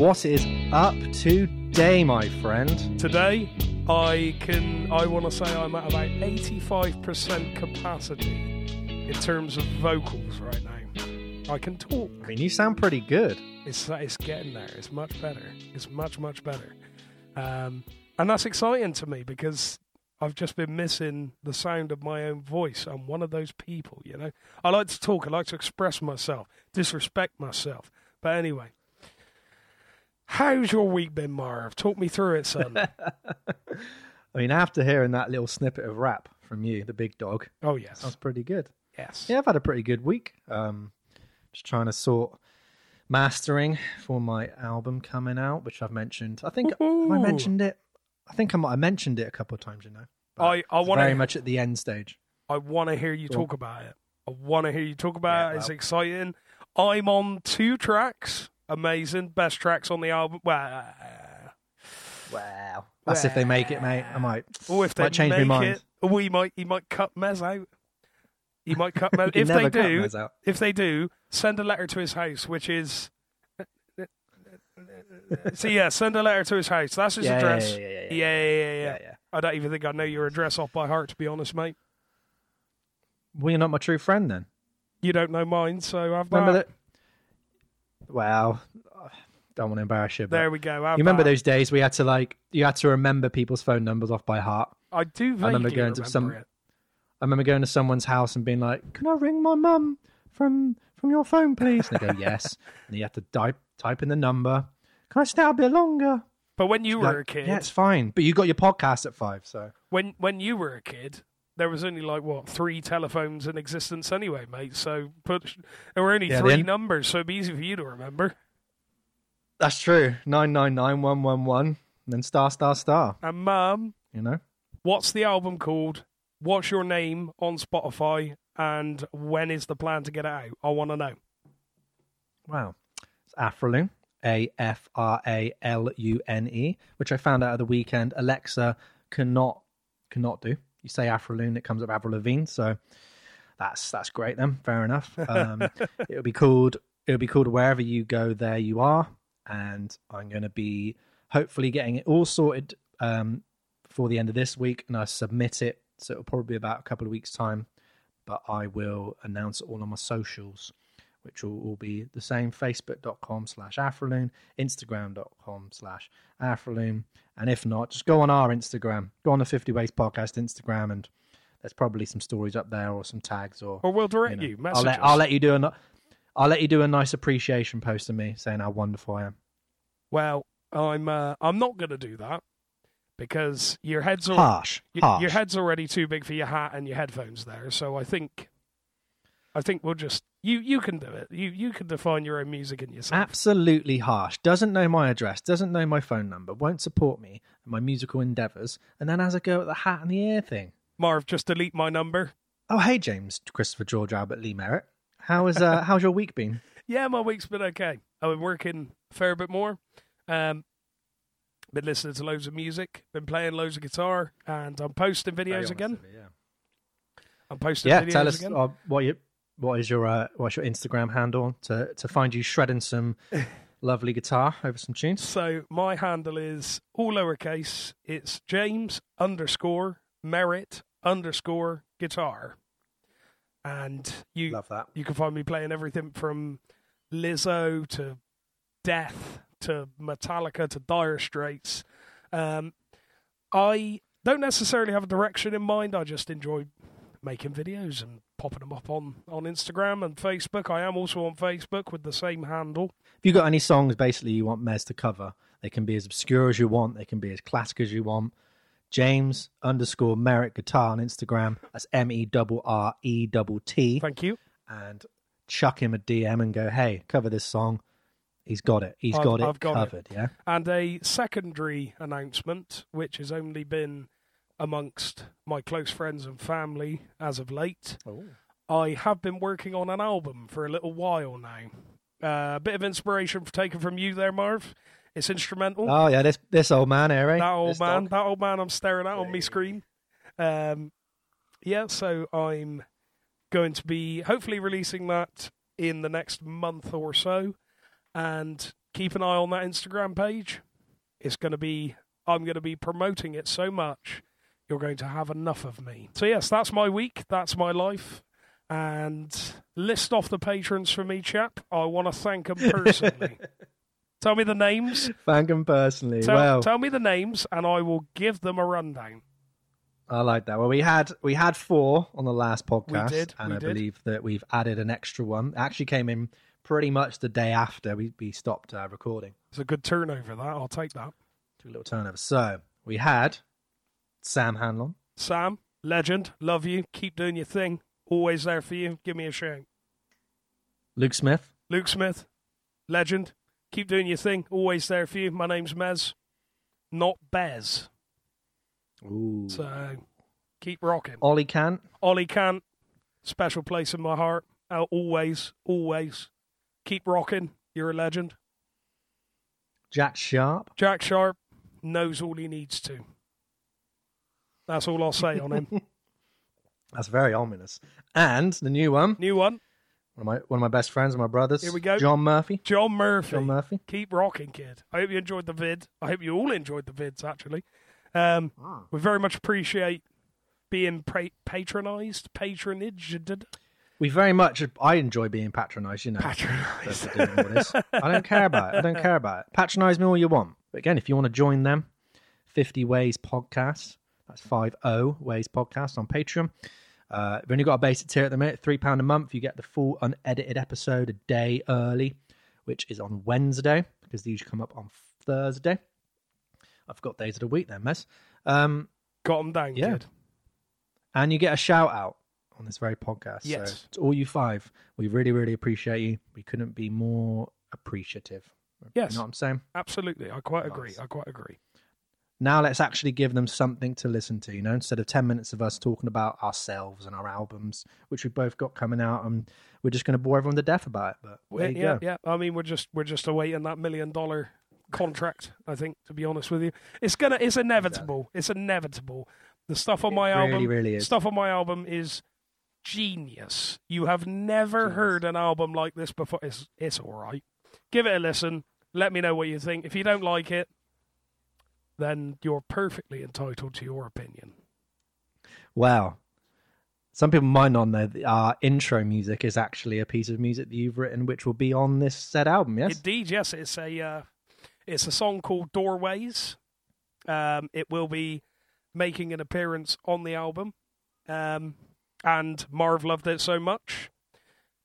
What is up today, my friend? Today, I can I want to say I'm at about 85% capacity in terms of vocals right now. I can talk. I mean, you sound pretty good. It's it's getting there. It's much better. It's much much better. Um, and that's exciting to me because I've just been missing the sound of my own voice. I'm one of those people, you know. I like to talk. I like to express myself, disrespect myself. But anyway, how's your week been, Marv? Talk me through it, son. I mean, after hearing that little snippet of rap from you, the big dog, oh yes, sounds pretty good. yes. Yeah, I've had a pretty good week. Um, just trying to sort mastering for my album coming out, which I've mentioned. I think I mentioned it. I think I might have mentioned it a couple of times. You know, I I want very much at the end stage. I want to hear you talk about it. I want to hear you talk about Yeah, it. It's well. exciting. I'm on two tracks. Amazing, best tracks on the album. Wow. Wow, that's if they make it, mate. I might. or if they Might change my mind. it, we might. He might cut Mez out. He might cut Mez. If they do, out. if they do, send a letter to his house, which is. so yeah, send a letter to his house. That's his Yeah, yeah, address. yeah, yeah, yeah, yeah, yeah, yeah, yeah. yeah, yeah. I don't even think I know your address off by heart, to be honest, mate. Well, you're not my true friend then. You don't know mine, so I've Remember that. Wow. Don't want to embarrass you. But There we go. Have you remember those days we had to like you had to remember people's phone numbers off by heart. I do I remember going to some- it. I remember going to someone's house and being like, "Can I ring my mum from from your phone, please?" And they go, "Yes." and you have to type type in the number. Can I stay out a bit longer? But when you were Like, a kid, yeah, it's fine. But you got your podcast at five, so when when you were a kid, there was only like what three telephones in existence anyway, mate. So put there were only Yeah, three numbers, so it'd be easy for you to remember. that's true. Nine nine nine one one one, and then star star star. And mum, You know. what's the album called? What's your name on Spotify? And when is the plan to get it out? I want to know. Wow. It's Afralune, A F R A L U N E, which I found out at the weekend Alexa cannot cannot do. You say Afralune, it comes up Avril Lavigne, so that's that's great then. Fair enough. Um, it'll be called it'll be called wherever you go, there you are, and I'm going to be hopefully getting it all sorted um, before the end of this week, and I submit it. So it'll probably be about a couple of weeks time, but I will announce it all on my socials which will all be the same facebook.com slash afralune instagram.com slash afralune and if not just go on our instagram go on the 50 ways podcast instagram and there's probably some stories up there or some tags or Or we'll direct know, you. I'll let. I'll let you do a I'll let you do a nice appreciation post of me saying how wonderful I am. Well, I'm uh, I'm not going to do that because your head's al- Harsh, harsh. your head's already too big for your hat and your headphones there. So I think I think we'll just you you can do it. You you can define your own music in yourself. Absolutely harsh. Doesn't know my address, doesn't know my phone number, won't support me and my musical endeavours, and then has a go at the hat and the ear thing. Marv, just delete my number. Oh, hey, James, Christopher George Albert Lee Merritt. How is uh, how's your week been? Yeah, my week's been okay. I've been working a fair bit more. Um, been listening to loads of music. Been playing loads of guitar, and I'm posting videos again. Yeah. I'm posting Yeah, videos tell us again. uh, what you what is your uh, what's your Instagram handle to to find you shredding some lovely guitar over some tunes. So my handle is all lowercase. It's James underscore Merritt underscore guitar, and you Love that. you can find me playing everything from Lizzo to Death to Metallica to Dire Straits. Um, I don't necessarily have a direction in mind. I just enjoy making videos and popping them up on, on Instagram and Facebook. I am also on Facebook with the same handle. If you've got any songs basically you want Mez to cover, they can be as obscure as you want. They can be as classic as you want. James underscore Merritt Guitar on Instagram. That's M E R R E T T. Thank you. And chuck him a DM and go, hey, cover this song. He's got it. He's I've- got it I've got it. covered. Yeah. And a secondary announcement, which has only been amongst my close friends and family as of late. I have been working on an album for a little while now. Uh, a bit of inspiration taken from you there, Marv. It's instrumental. Oh yeah, this this old man here, eh? that old This man, dog. that old man I'm staring at on my screen. Um, yeah, so I'm going to be hopefully releasing that in the next month or so. And keep an eye on that Instagram page. It's going to be, I'm going to be promoting it so much, you're going to have enough of me. So, yes, that's my week. That's my life. And list off the patrons for me, chap. I want to thank them personally. tell me the names. Thank them personally. Tell, well, tell me the names, and I will give them a rundown. I like that. Well, we had we had four on the last podcast, did, and I did. believe that we've added an extra one. It actually came in pretty much the day after we, we stopped uh, recording. It's a good turnover, that. I'll take that. Took a little turnover. So we had Sam Hanlon, Sam, legend. Love you. Keep doing your thing. Always there for you. Give me a shout. Luke Smith, Luke Smith, legend. Keep doing your thing. Always there for you. My name's Mez, not Bez. Ooh. So keep rocking. Ollie Cant, Ollie Kant, special place in my heart. Uh, always, always. Keep rocking. You're a legend. Jack Sharp, Jack Sharp knows all he needs to. That's all I'll say on him. that's very ominous, and the new one, New one, one of my one of my best friends, and my brothers. Here we go. John Murphy. John Murphy. John Murphy. Keep rocking, kid. I hope you enjoyed the vid. I hope you all enjoyed the vids, actually. Um, We very much appreciate being pra- patronized, patronaged. We very much. I enjoy being patronised. You know, Patronised. for doing all this. I don't care about it. I don't care about it. Patronise me all you want. But again, if you want to join them, 50 Ways Podcast. That's 50 Ways Podcast on Patreon. Uh, we've only got a basic tier at the minute, £3 a month. You get the full unedited episode a day early, which is on Wednesday, because these come up on Thursday. I forgot days of the week then, Mez. Um, Got them down, Yeah. kid. and you get a shout out on this very podcast. Yes. So to all you five, we really, really appreciate you. We couldn't be more appreciative. Yes. You know what I'm saying? Absolutely. I quite agree. I quite agree. Now let's actually give them something to listen to, you know, instead of 10 minutes of us talking about ourselves and our albums, which we've both got coming out, and we're just going to bore everyone to death about it. But there you yeah, go. yeah. I mean, we're just we're just awaiting that million dollar contract. I think, to be honest with you, it's gonna it's inevitable. It's inevitable. The stuff on It my really, album, really is. stuff on my album is genius. You have never Genius. heard an album like this before. It's it's all right. Give it a listen. Let me know what you think. If you don't like it, then you're perfectly entitled to your opinion. Wow. Some people might not know that our intro music is actually a piece of music that you've written, which will be on this said album, yes? Indeed, yes. It's a uh, it's a song called Doorways. Um, it will be making an appearance on the album, um, and Marv loved it so much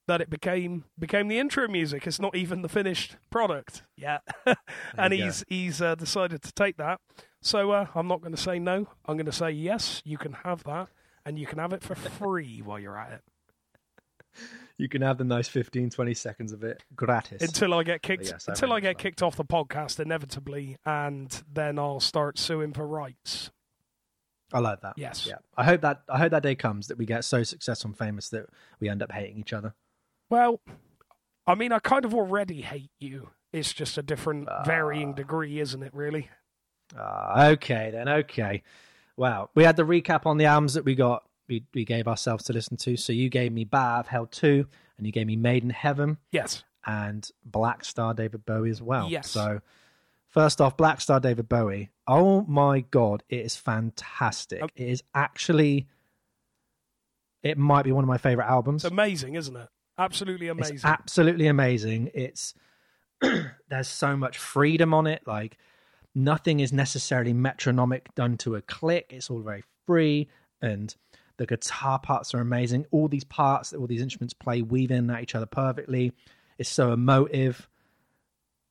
that it became became the intro music. It's not even the finished product yet, and you go. he's he's uh, decided to take that. So uh, I'm not going to say no. I'm going to say yes. You can have that, and you can have it for free while you're at it. You can have the nice 15, 20 seconds of it gratis. until I get kicked yes, I until I get kicked off the podcast inevitably, and then I'll start suing for rights. I like that. Yes. Yeah. I hope that I hope that day comes that we get so successful and famous that we end up hating each other. Well, I mean, I kind of already hate you. It's just a different, varying degree, isn't it? Really? Ah, okay then. Okay. Wow. We had the recap on the albums that we got. We we gave ourselves to listen to. So you gave me Out of Hell two, and you gave me Made in Heaven Yes. and Blackstar David Bowie as well. Yes. So first off, Blackstar David Bowie. Oh my god, it is fantastic. Um, it is actually. It might be one of my favorite albums. It's amazing, isn't it? Absolutely amazing. It's absolutely amazing. It's there's so much freedom on it. Like nothing is necessarily metronomic done to a click. It's all very free, and the guitar parts are amazing. All these parts that all these instruments play weave in at each other perfectly. It's so emotive.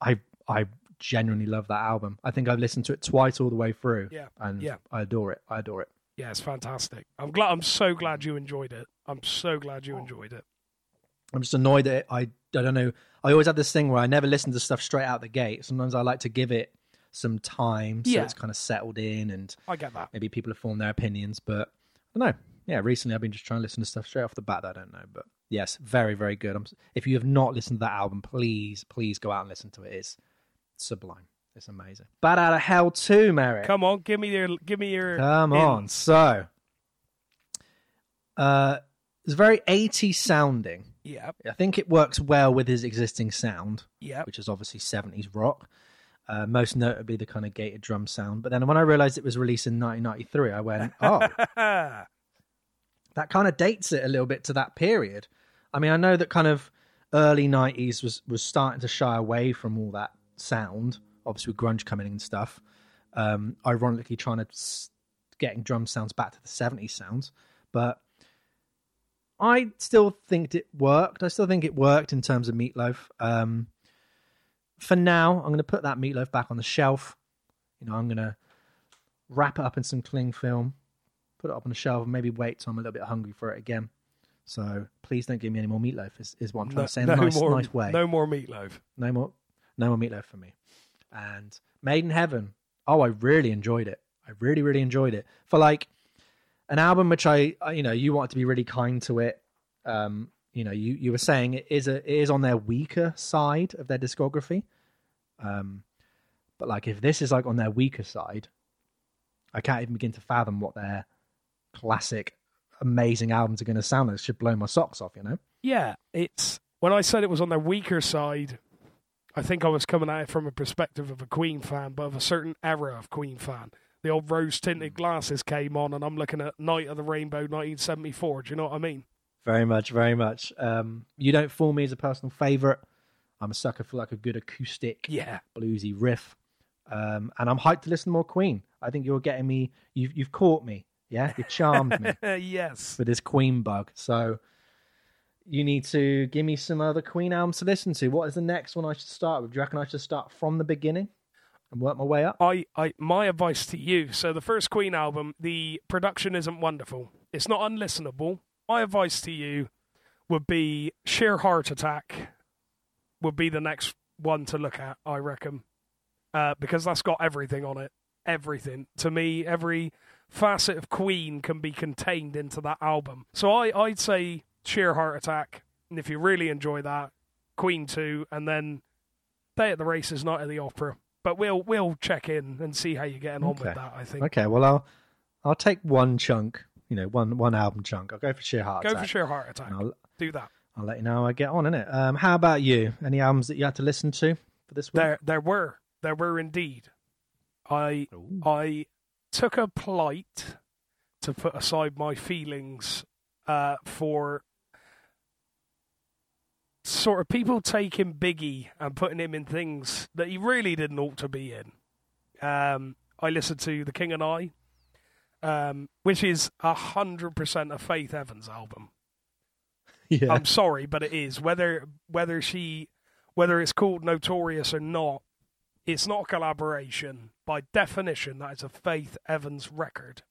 I I genuinely love that album. I think I've listened to it twice all the way through. Yeah, and yeah. I adore it. I adore it. yeah, it's fantastic. I'm glad. I'm so glad you enjoyed it. I'm so glad you oh. enjoyed it. I'm just annoyed that I I don't know. I always have this thing where I never listen to stuff straight out the gate. Sometimes I like to give it some time so Yeah. it's kind of settled in and I get that. maybe people have formed their opinions. But I don't know. Yeah, recently I've been just trying to listen to stuff straight off the bat that I don't know. But yes, very very good. I'm, if you have not listened to that album, please please go out and listen to it. It's sublime. It's amazing. Bat Out of Hell too, Merritt. Come on, give me your, give me your. Come on. So, uh, it's very 80 sounding. Yeah, I think it works well with his existing sound, yeah. which is obviously 70s rock, uh, most notably the kind of gated drum sound. But then when I realized it was released in 1993, I went, oh, that kind of dates it a little bit to that period. I mean, I know that kind of early 90s was, was starting to shy away from all that sound, obviously with grunge coming in and stuff. Um, ironically, trying to s- getting drum sounds back to the 70s sounds. But I still think it worked. I still think it worked in terms of Meat Loaf. Um, for now, I'm going to put that Meatloaf back on the shelf. You know, I'm going to wrap it up in some cling film, put it up on the shelf, and maybe wait till I'm a little bit hungry for it again. So please don't give me any more meatloaf. Is, is what I'm trying No, to say in no a nice, more, nice way. No more meatloaf. No more, no more meatloaf for me. And Made in Heaven. Oh, I really enjoyed it. I really, really enjoyed it for like an album which I, I- you know, you wanted to be really kind to it. Um, you know, you you were saying it is a it is on their weaker side of their discography. Um, but like if this is like on their weaker side, I can't even begin to fathom what their classic, amazing albums are going to sound like. It should blow my socks off, you know. Yeah, it's when I said it was on their weaker side. I think I was coming at it from a perspective of a Queen fan, but of a certain era of Queen fan. The old rose tinted glasses came on, and I'm looking at Night of the Rainbow 1974. Do you know what I mean? Very much, very much. Um, you don't fool me as a personal favorite. I'm a sucker for like a good acoustic, Yeah. bluesy riff, um, and I'm hyped to listen to more Queen. I think you're getting me. You've you've caught me. Yeah, you charmed me yes. with this Queen bug. So you need to give me some other Queen albums to listen to. What is the next one I should start with? Do you reckon I should start from the beginning and work my way up? I, I, my advice to you. So the first Queen album, the production isn't wonderful. It's not unlistenable. My advice to you would be Sheer Heart Attack. Would be the next one to look at, I reckon, uh, because that's got everything on it. Everything to me, every facet of Queen can be contained into that album. So I, I'd say Sheer Heart Attack, and if you really enjoy that, Queen Two, and then Day at the Races, Night at the Opera. But we'll we'll check in and see how you're getting on with that. I think Okay, well I'll I'll take one chunk. You know, one one album chunk. I'll go for Sheer Heart go Attack. for Sheer Heart Attack. I'll, Do that. I'll let you know how I get on in it. Um, how about you? Any albums that you had to listen to for this week? There there were there were indeed. I Ooh. I took a plight to put aside my feelings uh, for sort of people taking Biggie and putting him in things that he really didn't ought to be in. Um, I listened to The King and I, um, which is a hundred percent a Faith Evans album. yeah. I'm sorry, but it is whether whether she whether it's called Notorious or not. It's not a collaboration. By definition, that is a Faith Evans record.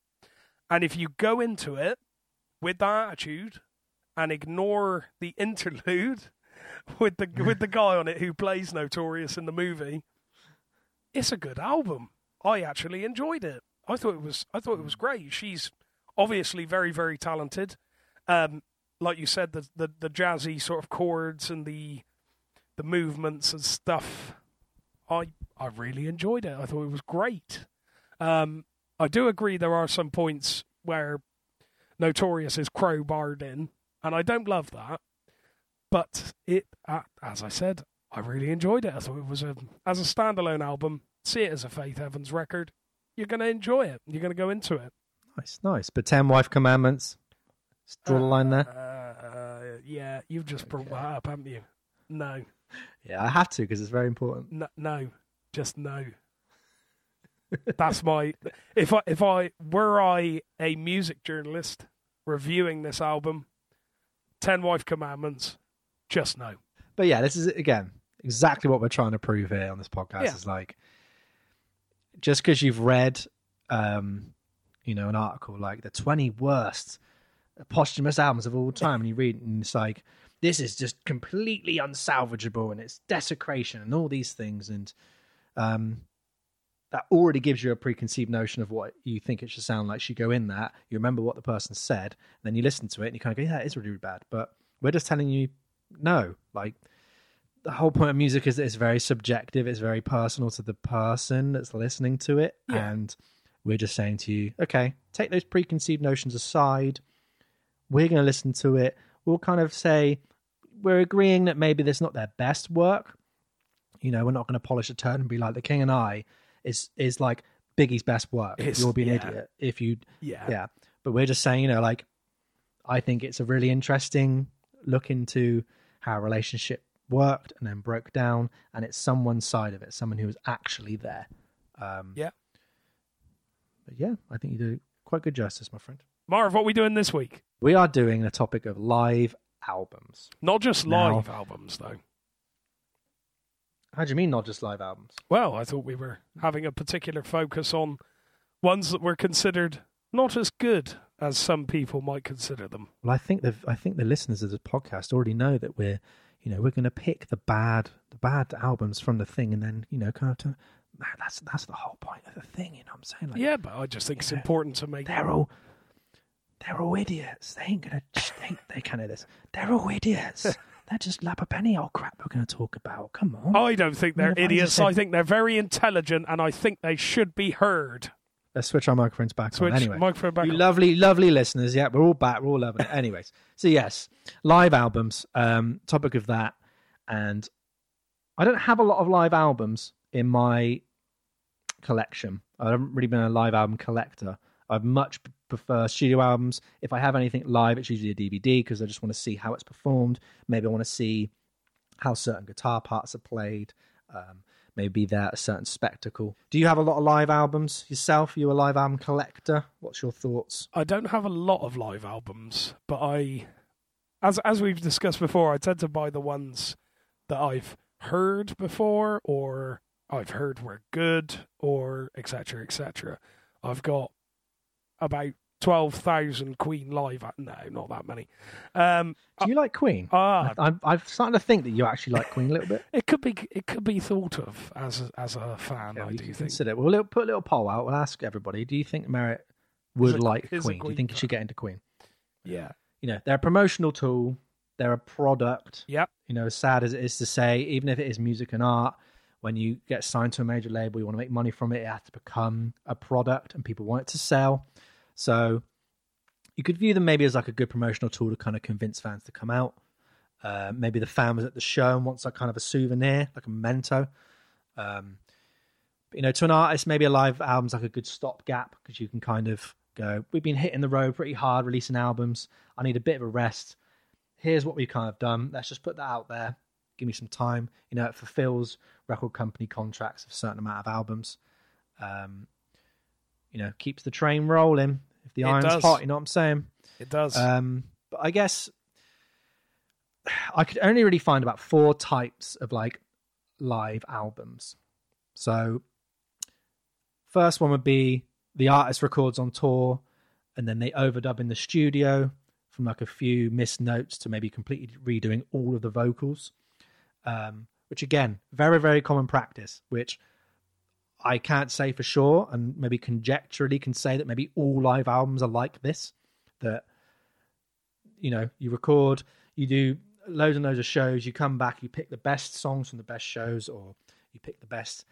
And if you go into it with that attitude and ignore the interlude with the with the guy on it who plays Notorious in the movie, it's a good album. I actually enjoyed it. I thought it was I thought it was great. She's obviously very very talented. Um, like you said, the, the the jazzy sort of chords and the the movements and stuff. I I really enjoyed it. I thought it was great. Um, I do agree there are some points where Notorious is crowbarred in, and I don't love that. But it, uh, as I said, I really enjoyed it. I thought it was a as a standalone album. See it as a Faith Evans record. You're going to enjoy it. You're going to go into it. Nice, nice. But ten wife commandments. Just draw the line there. Uh, yeah, you've just brought that up, haven't you? No, Yeah, I have to because it's very important. no, no, just no. That's my. If I if I were I a music journalist reviewing this album, Ten Wife Commandments, just no. But yeah, this is again exactly what we're trying to prove here on this podcast. Yeah. Is like just because you've read, um, you know, an article like the twenty worst posthumous albums of all time, and you read and it's like this is just completely unsalvageable and it's desecration and all these things, and um, that already gives you a preconceived notion of what you think it should sound like. should go in that, you remember what the person said, and then you listen to it and you kind of go, yeah, it is really, really bad. But we're just telling you, no, like the whole point of music is that it's very subjective, it's very personal to the person that's listening to it. Yeah. And we're just saying to you, okay, take those preconceived notions aside. We're going to listen to it. We'll kind of say, we're agreeing that maybe this is not their best work. You know, we're not going to polish a turd and be like the King and I is is like Biggie's best work. It's- You'll be an yeah. idiot if you Yeah. yeah. But we're just saying, you know, like I think it's a really interesting look into how a relationship worked and then broke down, and it's someone's side of it, someone who was actually there. Um, Yeah. But yeah, I think you do quite good justice, my friend. Marv, what we doing this week? We are doing the topic of live albums. Not just Now- live albums, though. How do you mean not just live albums? Well, I thought we were having a particular focus on ones that were considered not as good as some people might consider them. Well, I think the I think the listeners of this podcast already know that we're, you know, we're going to pick the bad the bad albums from the thing, and then you know, kind of. To, man, that's that's the whole point of the thing. You know what I'm saying? Like, Yeah, but I just think it's Yeah. important to make. they're all they're all idiots. They ain't gonna they, they can't do this. They're all idiots. they're just lap a penny old crap we're gonna talk about. Come on. I don't think they're I just idiots. said- I think they're very intelligent, and I think they should be heard. Let's switch our microphones back Switch on. Anyway, microphone back you on. lovely, lovely listeners. Yeah, we're all back. We're all loving it. Anyways, so yes, live albums. Um, topic of that, and I don't have a lot of live albums in my collection. I haven't really been a live album collector. I much prefer studio albums. If I have anything live, it's usually a DVD because I just want to see how it's performed. Maybe I want to see how certain guitar parts are played. Um, maybe they're a certain spectacle. Do you have a lot of live albums yourself? Are you a live album collector? What's your thoughts? I don't have a lot of live albums, but I, as as we've discussed before, I tend to buy the ones that I've heard before, or I've heard were good, or etc. etc. I've got about twelve thousand Queen live. At, No, not that many. Um, Do you like Queen? ah, I, I'm, I'm starting to think that you actually like Queen a little bit. it could be it could be thought of as a, as a fan. Yeah, I you do think. consider it. We'll put a little poll out. We'll ask everybody. Do you think Merritt would like a Queen? Do you think he should get into Queen? Yeah. You know, they're a promotional tool. They're a product. Yep. You know, as sad as it is to say, even if it is music and art, when you get signed to a major label, you want to make money from it. It has to become a product, and people want it to sell. So you could view them maybe as like a good promotional tool to kind of convince fans to come out. Uh, maybe the fan was at the show and wants like kind of a souvenir, like a memento. Um, but, you know, to an artist, maybe a live album's like a good stopgap because you can kind of go, we've been hitting the road pretty hard releasing albums. I need a bit of a rest. Here's what we've kind of done. Let's just put that out there. Give me some time. You know, it fulfills record company contracts of a certain amount of albums. Um, you know, keeps the train rolling. If the It iron's does. hot, you know what I'm saying? It does. Um, but I guess I could only really find about four types of like live albums. So, first one would be the artist records on tour and then they overdub in the studio from like a few missed notes to maybe completely redoing all of the vocals. Um, which again, very, very common practice, which I can't say for sure, and maybe conjecturally can say that maybe all live albums are like this. That you know, you record, you do loads and loads of shows, you come back, you pick the best songs from the best shows, or you pick the best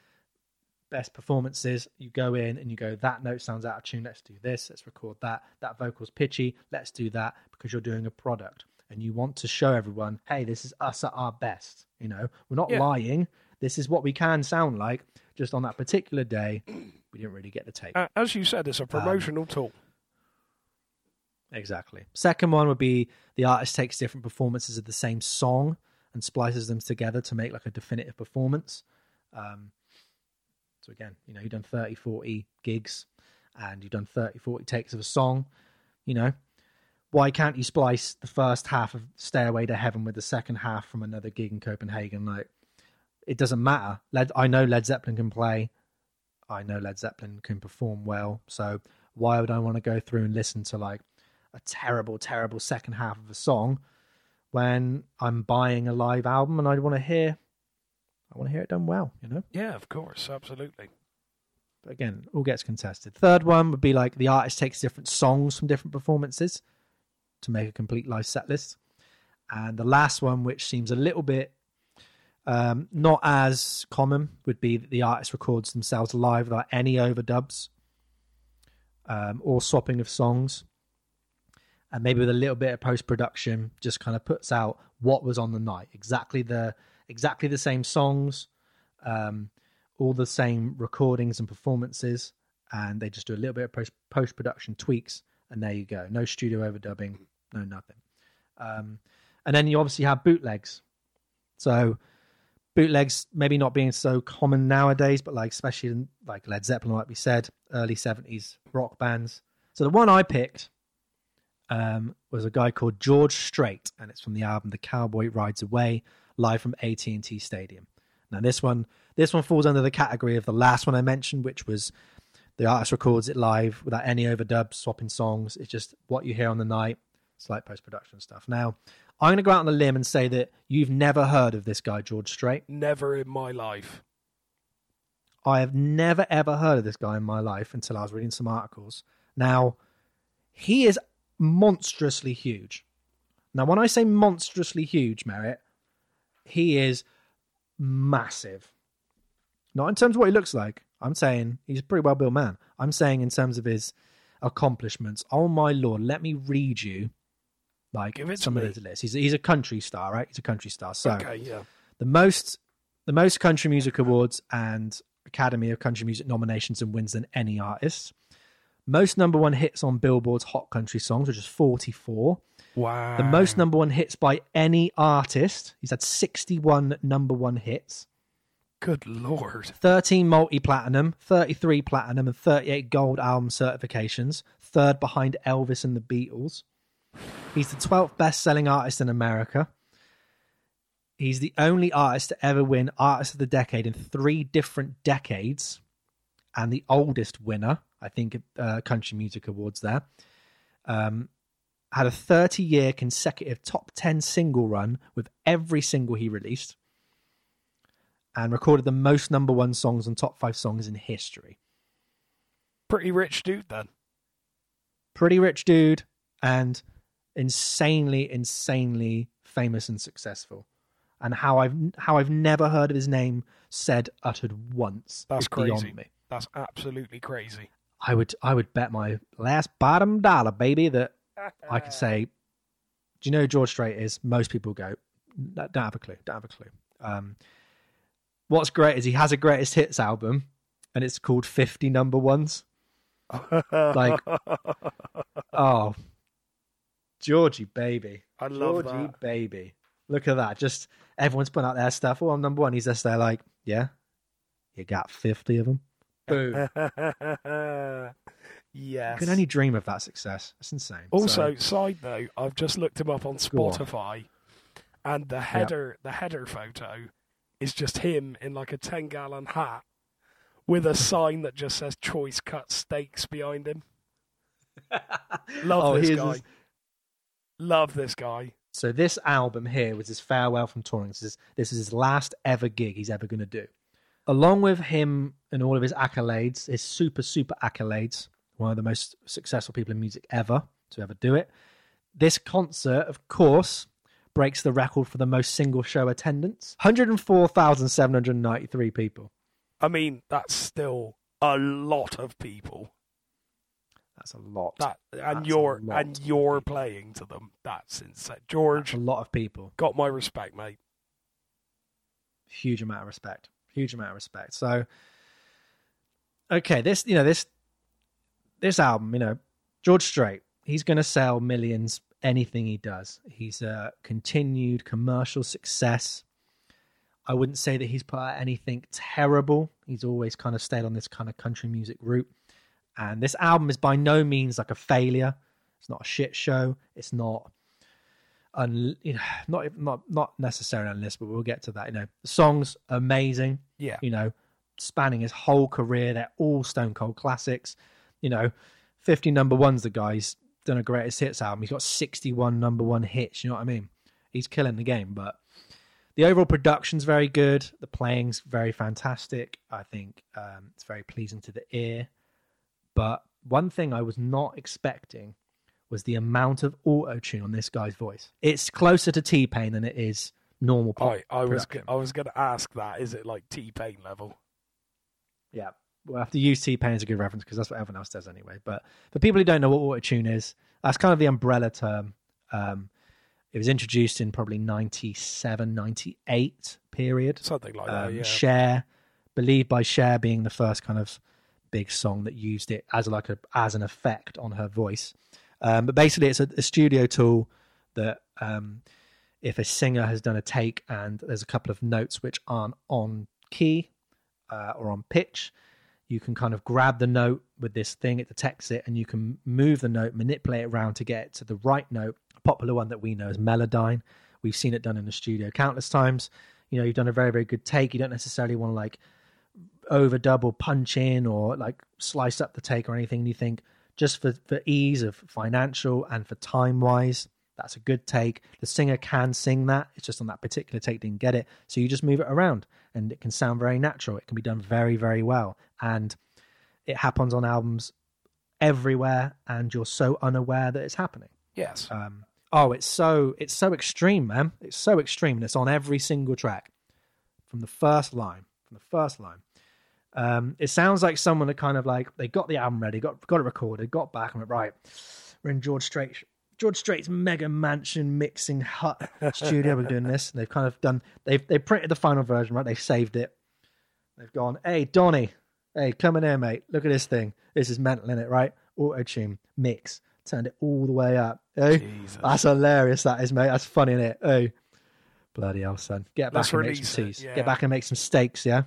best performances. You go in and you go, that note sounds out of tune. Let's do this. Let's record that. That vocal's pitchy. Let's do that because you're doing a product and you want to show everyone, hey, this is us at our best. You know, we're not Yeah. lying. This is what we can sound like. Just on that particular day, we didn't really get the take. Uh, as you said, it's a promotional tool. Exactly. Second one would be the artist takes different performances of the same song and splices them together to make like a definitive performance. Um, so again, you know, you've done 30, 40 gigs and you've done 30, 40 takes of a song, you know, why can't you splice the first half of Stairway to Heaven with the second half from another gig in Copenhagen? Like, it doesn't matter. Led, I know Led Zeppelin can play. I know Led Zeppelin can perform well. So why would I want to go through and listen to like a terrible, terrible second half of a song when I'm buying a live album and I want to hear, I want to hear it done well, you know? Yeah, of course, absolutely. But again, all gets contested. Third one would be like the artist takes different songs from different performances to make a complete live set list. And the last one, which seems a little bit um, not as common, would be that the artist records themselves live without any overdubs um, or swapping of songs. and maybe with a little bit of post production, just kind of puts out what was on the night, exactly the exactly the same songs, um, all the same recordings and performances, and they just do a little bit of post post production tweaks, and there you go. No studio overdubbing, no nothing. Um, and then you obviously have bootlegs. So bootlegs maybe not being so common nowadays, but like especially in, like Led Zeppelin, like we said, early seventies rock bands. So the one I picked um, was a guy called George Strait, and it's from the album "The Cowboy Rides Away," live from AT and T Stadium. Now this one, this one falls under the category of the last one I mentioned, which was the artist records it live without any overdubs, swapping songs. It's just what you hear on the night, slight post production stuff. Now, I'm going to go out on a limb and say that you've never heard of this guy, George Strait. Never in my life. I have never ever heard of this guy in my life until I was reading some articles. Now, he is monstrously huge. Now, when I say monstrously huge, Merritt, he is massive. Not in terms of what he looks like. I'm saying he's a pretty well built man. I'm saying in terms of his accomplishments. Oh my lord, let me read you like Give it to some of me. his list. He's he's a country star, right? He's a country star. So Okay, yeah. the most the most country music awards and Academy of Country Music nominations and wins than any artist. Most number one hits on Billboard's Hot Country Songs, which is 44. Wow. The most number one hits by any artist. He's had 61 number one hits, Good lord. 13 multi platinum, 33 platinum, and 38 gold album certifications, third behind Elvis and the Beatles. He's the 12th best selling artist in America. He's the only artist to ever win Artist of the Decade in three different decades, and the oldest winner, I think, at uh, Country Music Awards there. Um, had a 30 year consecutive top 10 single run with every single he released, and recorded the most number one songs and top five songs in history. Pretty rich dude then. Pretty rich dude, and insanely, insanely famous and successful. And how I've how I've never heard of his name said uttered once. That's crazy. me. That's absolutely crazy. I would I would bet my last bottom dollar, baby, that I could say. Do you know who George Strait is? Most people go, don't have a clue, don't have a clue. Um, what's great is he has a greatest hits album, and it's called Fifty Number Ones. Like, oh, Georgie baby, I love Georgie that. baby. Look at that. Just everyone's putting out their stuff. Oh, I'm number one. He's just there, like, yeah, you got fifty of them. Boom. yes. You can only dream of that success. It's insane. Also, So- side note, I've just looked him up on Go on. Spotify, and the header, the header photo, is just him in like a ten gallon hat with a sign that just says "choice cut steaks" behind him. Love Oh, this guy. Love this guy. So this album here was his farewell from touring. This is this is his last ever gig he's ever going to do. Along with him and all of his accolades, his super super accolades, one of the most successful people in music ever to ever do it. This concert, of course, breaks the record for the most single show attendance: 104,793 people. I mean, that's still a lot of people. That's a lot. That and That's lot and you're playing to them. That's insane. That's George a lot of people. got my respect, mate. huge amount of respect huge amount of respect so okay this you know this this album you know george strait he's going to sell millions anything he does he's a continued commercial success i wouldn't say that he's put out anything terrible he's always kind of stayed on this kind of country music route and this album is by no means like a failure it's not a shit show it's not un, you know, not not not necessarily unlistenable. but we'll get to that. You know, the songs amazing. Yeah. You know, spanning his whole career, they're all Stone Cold classics. You know, fifty number ones. The guy's done a greatest hits album. He's got sixty-one number one hits. You know what I mean? He's killing the game. But the overall production's very good. The playing's very fantastic. I think um, it's very pleasing to the ear. But one thing I was not expecting was the amount of auto tune on this guy's voice. It's closer to T Pain than it is normal pop. I, I was. I was going to ask that. Is it like T Pain level? Yeah. we'll have to use T Pain as a good reference because that's what everyone else does anyway. But for people who don't know what auto tune is, that's kind of the umbrella term. Um, it was introduced in probably 97, 98 period. Something like that, Um, yeah. Cher, believed by Cher being the first kind of big song that used it as like a as an effect on her voice. Um, but basically, it's a, a studio tool that um, if a singer has done a take and there's a couple of notes which aren't on key uh, or on pitch, you can kind of grab the note with this thing, it detects it, and you can move the note, manipulate it around to get to the right note. A popular one that we know is Melodyne. We've seen it done in the studio countless times. You know, you've done a very, very good take. You don't necessarily want to like overdub or punch in or like slice up the take or anything. You think just for, for ease of financial and for time wise, that's a good take. The singer can sing that. It's just on that particular take they didn't get it. So you just move it around and it can sound very natural. It can be done very, very well. And it happens on albums everywhere and you're so unaware that it's happening. yes. Um, oh, it's so it's so extreme, man. It's so extreme, and it's on every single track from the first line. From the first line, um, it sounds like someone that kind of like they got the album ready, got got it recorded, got back, and went right. We're in George Strait. George Strait's mega mansion mixing hut studio. We're doing this. And they've kind of done. They've they printed the final version, right? They've saved it. They've gone, hey Donny, hey come in here, mate. Look at this thing. This is mental in it, right? Auto tune mix. Turned it all the way up. Hey, Jesus. that's hilarious. That is, mate. That's funny, in it? Hey, bloody hell, son. Get Let's back and make some teas. yeah. Get back and make some steaks, yeah.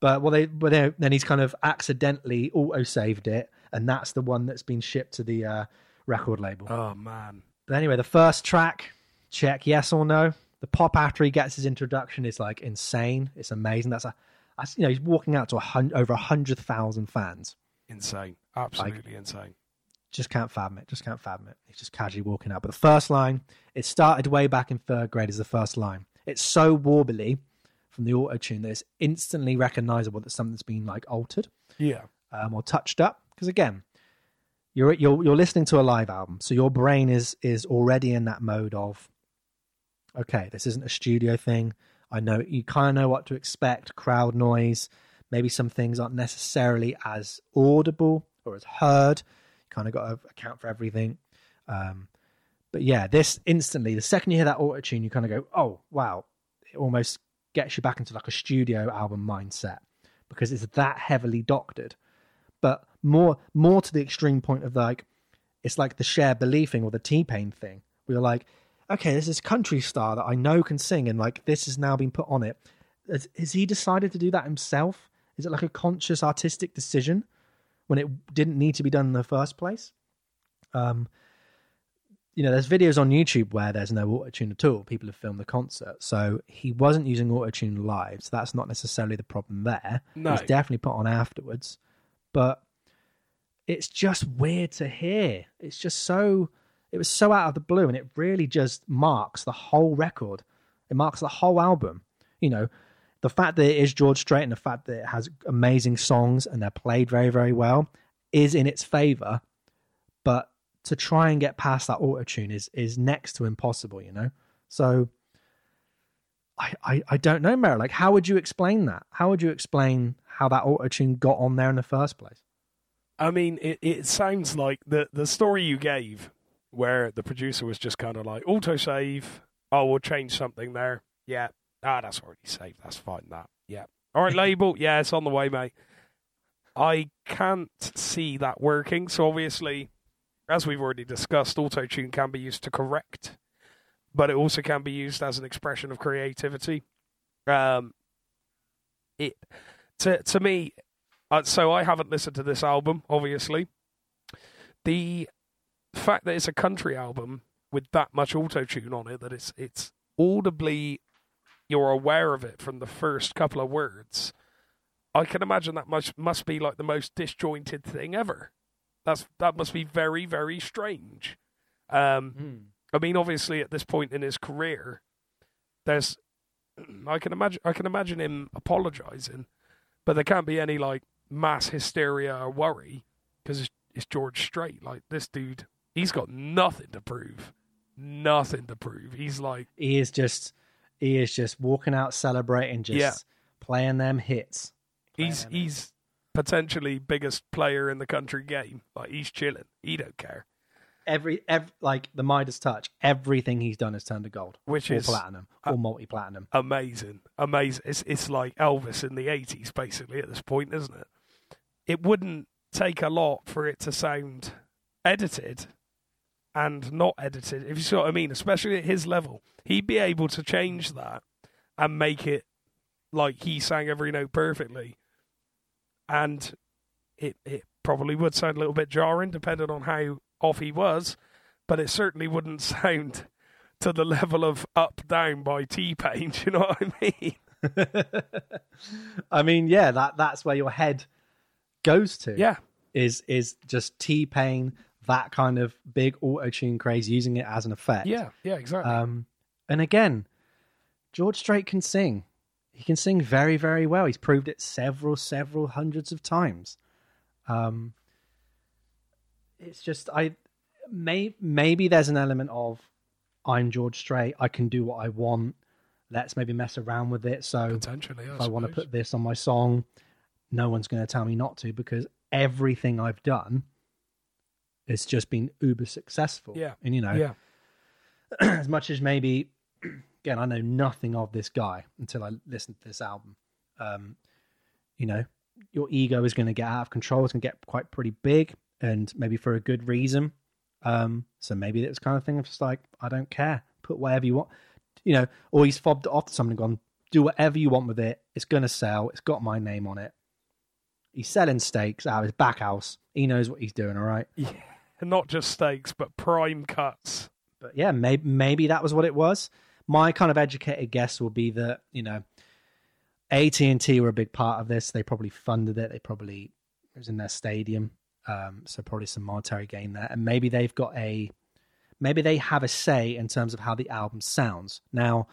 But well, they but then he's kind of accidentally auto saved it, and that's the one that's been shipped to the uh, record label. Oh man. But anyway, the first track, check yes or no. The pop after he gets his introduction is like insane. It's amazing. That's a, that's, you know, he's walking out to a hun- over a hundred thousand fans. Insane. Absolutely insane. Just can't fathom it. Just can't fathom it. He's just casually walking out. But the first line, it started way back in third grade is the first line. It's so warbly from the auto tune that it's instantly recognizable that something's been like altered Yeah. um, or touched up. Because again, you're you're you're listening to a live album, so your brain is is already in that mode of, okay, this isn't a studio thing. I know you kind of know what to expect. Crowd noise, maybe some things aren't necessarily as audible or as heard. You kind of got to account for everything. Um, but yeah, this instantly, the second you hear that auto tune, you kind of go, oh wow, it almost gets you back into like a studio album mindset because it's that heavily doctored but more more to the extreme point of like it's like the Cher Believe thing or the T-Pain thing. We are like, okay, this is country star that I know can sing, and like this has now been put on it. Has, has he decided to do that himself? Is it like a conscious artistic decision when it didn't need to be done in the first place? Um, you know, there's videos on YouTube where there's no auto tune at all. People have filmed the concert, so he wasn't using auto tune live. So that's not necessarily the problem there. No. It definitely put on afterwards, but it's just weird to hear. It's just so it was so out of the blue, and it really just marks the whole record. It marks the whole album. You know, the fact that it is George Strait and the fact that it has amazing songs and they're played very, very well is in its favor. But to try and get past that auto tune is is next to impossible. You know, so. I, I, I don't know, Marv. Like, how would you explain that? How would you explain how that auto tune got on there in the first place? I mean, it, it sounds like the the story you gave, where the producer was just kind of like autosave. Oh, we'll change something there. Yeah. Ah, that's already saved. That's fine. That. Yeah. All right, label. Yeah, it's on the way, mate. I can't see that working. So obviously, as we've already discussed, autotune can be used to correct, but it also can be used as an expression of creativity. Um, it to to me, uh, so I haven't listened to this album, obviously. The fact that it's a country album with that much autotune on it, that it's it's audibly you're aware of it from the first couple of words. I can imagine that must must be like the most disjointed thing ever. That's that must be very very strange. Um, I mean, obviously, at this point in his career, there's I can imagine I can imagine him apologizing, but there can't be any like mass hysteria or worry because it's, it's George Strait. Like this dude, he's got nothing to prove, nothing to prove. He's like, He is just he is just walking out celebrating, just Yeah. playing them hits. Playing he's them he's potentially biggest player in the country game. Like he's chilling. He don't care. Every, every like the Midas touch, everything he's done has turned to gold, Which or is platinum, uh, or multi-platinum. amazing, amazing. It's it's like Elvis in the eighties, basically at this point, isn't it? It wouldn't take a lot for it to sound edited and not edited, if you see what I mean. Especially at his level, he'd be able to change that and make it like he sang every note perfectly, and it it probably would sound a little bit jarring, depending on how off he was, but it certainly wouldn't sound to the level of Up Down by T Pain. Do you know what I mean? I mean, yeah, that that's where your head goes to. Yeah, is is just T Pain, that kind of big auto tune craze, using it as an effect. yeah, yeah, exactly. Um, and again, George Strait can sing. He can sing very, very well. He's proved it several, several hundreds of times. Um, it's just I may maybe there's an element of I'm George Strait. I can do what I want. Let's maybe mess around with it. So Potentially, I, if I want to put this on my song, no one's going to tell me not to because everything I've done has just been uber successful. Yeah. and you know, Yeah, as much as maybe again i know nothing of this guy until i listen to this album um you know your ego is going to get out of control it's going to get quite pretty big and maybe for a good reason um so maybe it's kind of thing of just like i don't care put whatever you want you know or he's fobbed it off to someone and gone do whatever you want with it it's going to sell it's got my name on it he's selling steaks out of his back house he knows what he's doing all right yeah. Not just steaks, but prime cuts. but yeah, maybe maybe that was what it was. My kind of educated guess will be that you know, AT and T were a big part of this. They probably funded it. They probably it was in their stadium, um, so probably some monetary gain there. And maybe they've got a maybe they have a say in terms of how the album sounds. Now,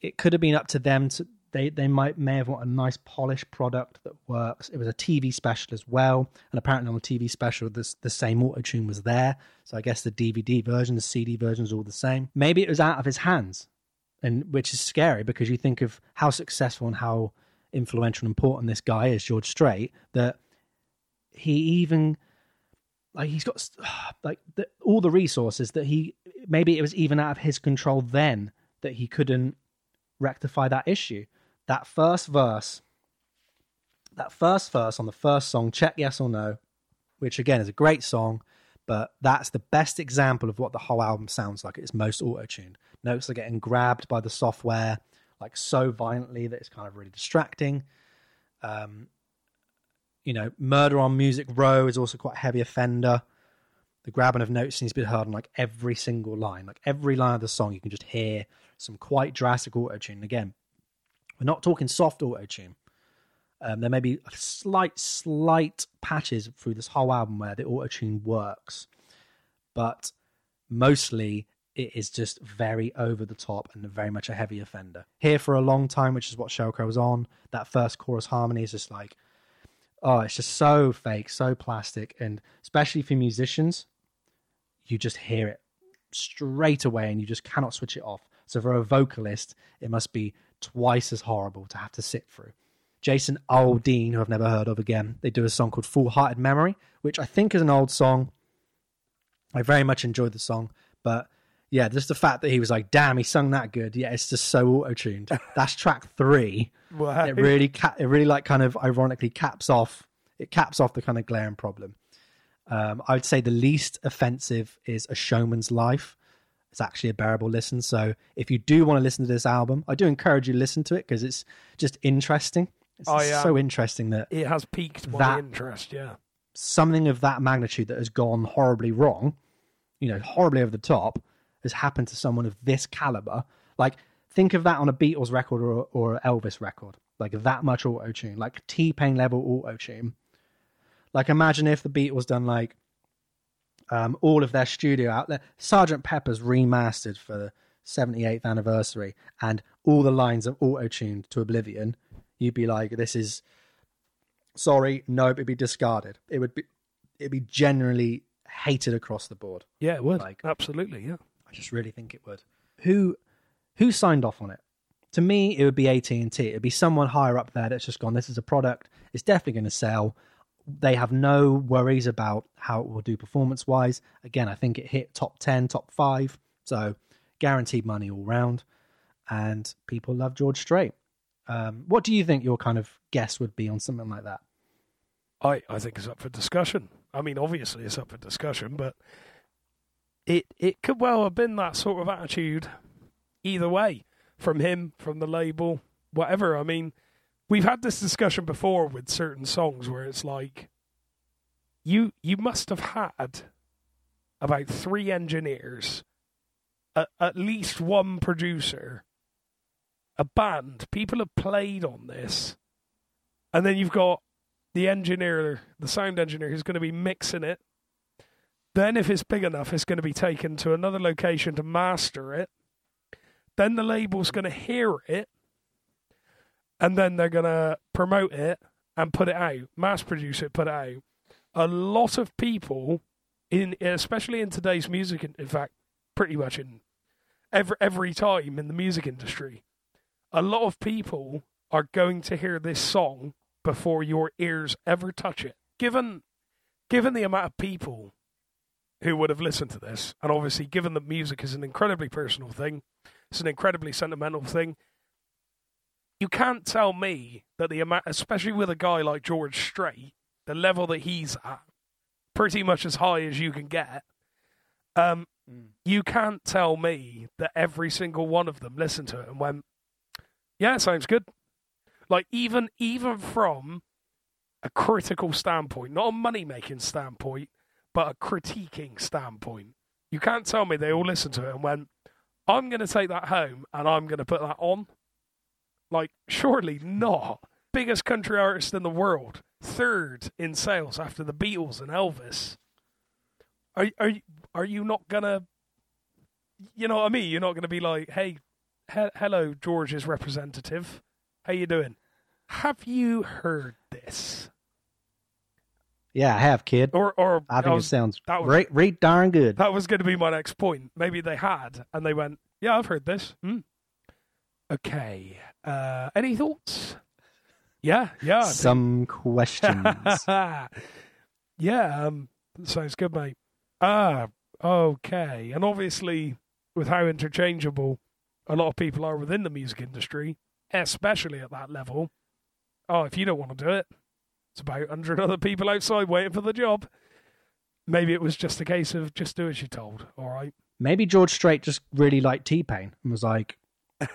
it could have been up to them to they they might may have wanted a nice polished product that works. It was a TV special as well, and apparently on the TV special, this the same auto tune was there. So I guess the DVD version, the CD version is all the same. Maybe it was out of his hands, and which is scary because you think of how successful and how influential and important this guy is, George Strait, that he even like he's got like the, all the resources that he maybe it was even out of his control then that he couldn't rectify that issue. That first verse, that first verse on the first song, Check Yes or No, which again is a great song, but that's the best example of what the whole album sounds like. It's most auto tuned. Notes are getting grabbed by the software like so violently that it's kind of really distracting. Um, you know, Murder on Music Row is also quite a heavy offender. The grabbing of notes seems to be heard on like every single line. Like every line of the song, you can just hear some quite drastic auto tune. Again, we're not talking soft auto tune. Um, there may be slight, slight patches through this whole album where the auto tune works, but mostly it is just very over the top and very much a heavy offender. Here for a long time, which is what Sheryl Crow was on, that first chorus harmony is just like, oh, it's just so fake, so plastic, and especially for musicians, you just hear it straight away and you just cannot switch it off. So for a vocalist, it must be twice as horrible to have to sit through. Jason Aldean, who I've never heard of again, they do a song called Fool Hearted Memory, which I think is an old song. I very much enjoyed the song, but yeah, just the fact that he was like, damn, he sung that good. Yeah, it's just so auto tuned. That's track three. Wow. It really, ca- it really like kind of ironically caps off. It caps off the kind of glaring problem. Um, I would say the least offensive is A Showman's Life. It's actually a bearable listen. So if you do want to listen to this album, I do encourage you to listen to it because it's just interesting. It's I, um, so interesting that it has piqued my That- interest. Yeah, something of that magnitude that has gone horribly wrong, you know, horribly over the top, has happened to someone of this caliber. Like, think of that on a Beatles record or, or Elvis record. Like, that much auto tune, like T Pain level auto tune. Like, imagine if the Beatles done like um, all of their studio out there, Sergeant Pepper's remastered for the 78th anniversary, and all the lines are auto tuned to oblivion. You'd be like, this is sorry, no, it'd be discarded. It would be it'd be generally hated across the board. yeah, it would Like- absolutely. Yeah, I just really think it would. Who who signed off on it? to me, it would be AT and T. It'd be someone higher up there that's just gone. This is a product. It's definitely going to sell. They have no worries about how it will do performance wise. Again, I think it hit top ten, top five, so guaranteed money all round. And people love George Strait. Um, what do you think your kind of guess would be on something like that? I, I think it's up for discussion. I mean, obviously it's up for discussion, but it it could well have been that sort of attitude either way from him, from the label, whatever. I mean, we've had this discussion before with certain songs where it's like you you must have had about three engineers, a, at least one producer, a band. People have played on this, and then you've got the engineer, the sound engineer, who's going to be mixing it. Then, if it's big enough, it's going to be taken to another location to master it. Then the label's going to hear it, and then they're going to promote it and put it out, mass produce it, put it out. A lot of people, in especially in today's music, in fact, pretty much in every every time in the music industry, a lot of people are going to hear this song before your ears ever touch it. Given given the amount of people who would have listened to this, and obviously given that music is an incredibly personal thing, it's an incredibly sentimental thing. You can't tell me that the amount, especially with a guy like George Strait, the level that he's at, pretty much as high as you can get. Um, mm. you can't tell me that every single one of them listened to it and went, "Yeah, sounds good." Like even even from a critical standpoint, not a money making standpoint, but a critiquing standpoint. You can't tell me they all listened to it and went, I'm going to take that home and I'm going to put that on. Like, surely not. Biggest country artist in the world, third in sales after the Beatles and Elvis. Are are you, are you not gonna? You know what I mean? You're not gonna be like, hey, he- hello, George's representative. How you doing? Have you heard this? Yeah, I have, kid. Or, or I think was, it sounds that was, great, great, darn good. That was going to be my next point. Maybe they had, and they went, "Yeah, I've heard this." Hmm. Okay. Uh, any thoughts? Yeah, yeah. Some questions. yeah, um, sounds good, mate. Ah, okay. And obviously, with how interchangeable a lot of people are within the music industry, especially at that level, oh, if you don't want to do it, it's about 100 other people outside waiting for the job. Maybe it was just a case of just do as you're told, all right? Maybe George Strait just really liked T Pain and was like,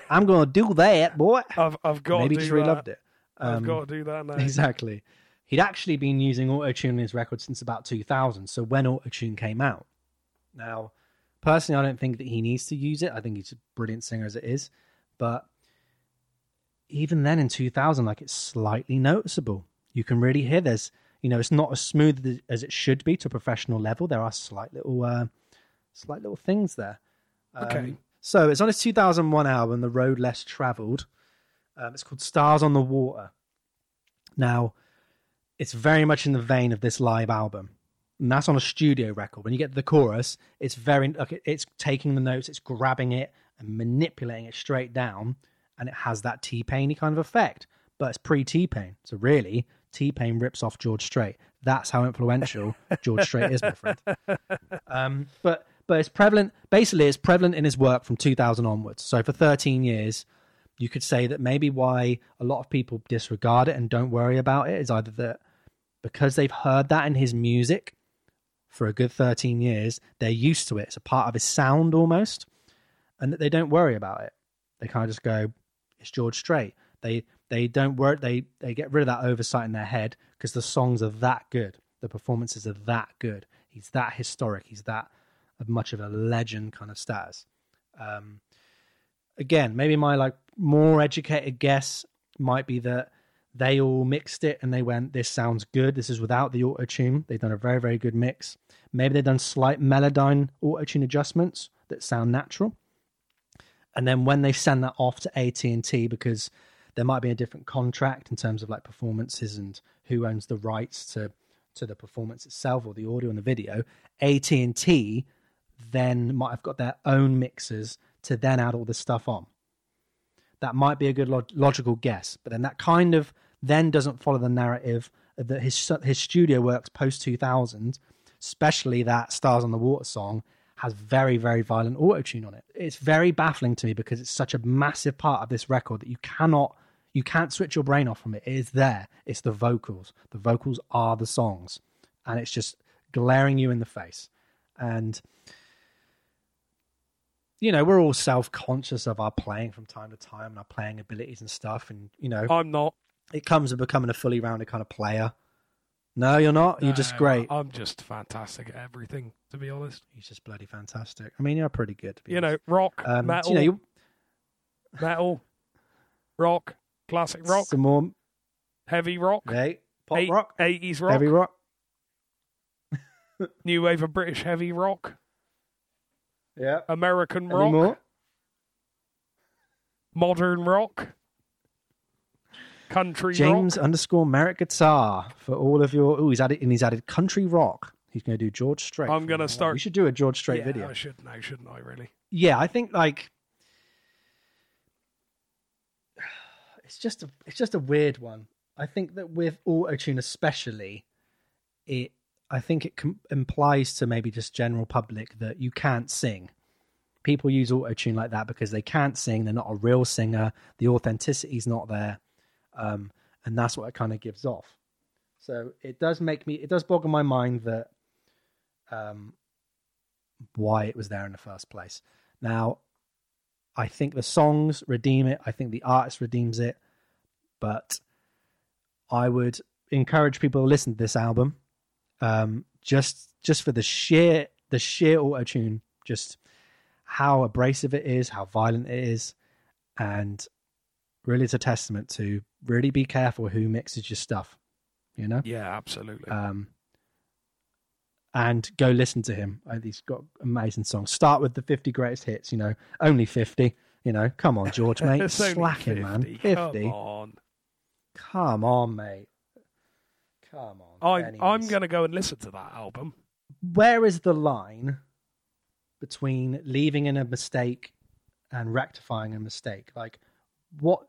I'm going to do that, boy. I've, I've got Maybe to just really loved it. Um, I've got to do that now. Exactly. He'd actually been using autotune in his record since about 2000, so when autotune came out. Now, personally, I don't think that he needs to use it. I think he's a brilliant singer as it is. But even then in 2000, like it's slightly noticeable you can really hear there's you know it's not as smooth as it should be to a professional level. There are slight little uh, slight little things there. Okay. So it's on his 2001 album, The Road Less Traveled. Um, it's called Stars on the Water. Now, it's very much in the vein of this live album. And that's on a studio record. When you get to the chorus, it's very like it's taking the notes, it's grabbing it and manipulating it straight down, and it has that T Painy kind of effect. But it's pre T Pain, so really T Pain rips off George Strait. That's how influential George Strait is, my friend. Um, but but it's prevalent. Basically, it's prevalent in his work from 2000 onwards. So for 13 years, you could say that maybe why a lot of people disregard it and don't worry about it is either that because they've heard that in his music for a good 13 years, they're used to it. It's a part of his sound almost, and that they don't worry about it. They kind of just go, "It's George Strait." They they don't work. They they get rid of that oversight in their head because the songs are that good. The performances are that good. He's that historic. He's that much of a legend kind of status. Um, again, maybe my like more educated guess might be that they all mixed it and they went, "This sounds good. This is without the auto tune." They've done a very very good mix. Maybe they've done slight Melodyne auto tune adjustments that sound natural. And then when they send that off to AT and T because there might be a different contract in terms of like performances and who owns the rights to to the performance itself or the audio and the video. AT and T then might have got their own mixers to then add all this stuff on. that might be a good log- logical guess. But then that kind of then doesn't follow the narrative that his his studio works post 2000, especially that Stars on the Water song has very very violent auto tune on it. It's very baffling to me because it's such a massive part of this record that you cannot you can't switch your brain off from it. It is there. It's the vocals. The vocals are the songs, and it's just glaring you in the face. And you know, we're all self conscious of our playing from time to time and our playing abilities and stuff. And you know, I'm not. it comes with becoming a fully rounded kind of player. No, you're not. You're just great. I'm just fantastic at everything, to be honest. You're just bloody fantastic. I mean, you're pretty good. To be You know, rock, um, metal, you know, you metal, rock, classic rock, some more, heavy rock, pop eight- rock, 80s rock, heavy rock. new wave of British heavy rock, Yeah. American rock, more? modern rock, country James rock. underscore Merritt Guitar for all of your. Oh, he's added and he's added country rock. He's going to do George Strait. I'm gonna start- You should do a George Strait yeah, video. I should know, shouldn't I? Really? yeah, I think like it's just a it's just a weird one. I think that with auto tune, especially, it I think it com- implies to maybe just general public that you can't sing. People use auto tune like that because they can't sing. They're not a real singer. The authenticity's not there, um, and that's what it kind of gives off. So it does make me it does boggle my mind that um, why it was there in the first place. Now, I think the songs redeem it. I think the artist redeems it. But I would encourage people to listen to this album, um, just just for the sheer the sheer auto tune, just how abrasive it is, how violent it is, and really it's a testament to really be careful who mixes your stuff. You know Yeah, absolutely. um, and go listen to him. He's got amazing songs. Start with the 50 greatest hits, you know, only 50. You know, come on, George, mate. Slacking, man. 50. Come on. Come on, mate. Come on. I'm, I'm going to go and listen to that album. Where is the line between leaving in a mistake and rectifying a mistake? Like, what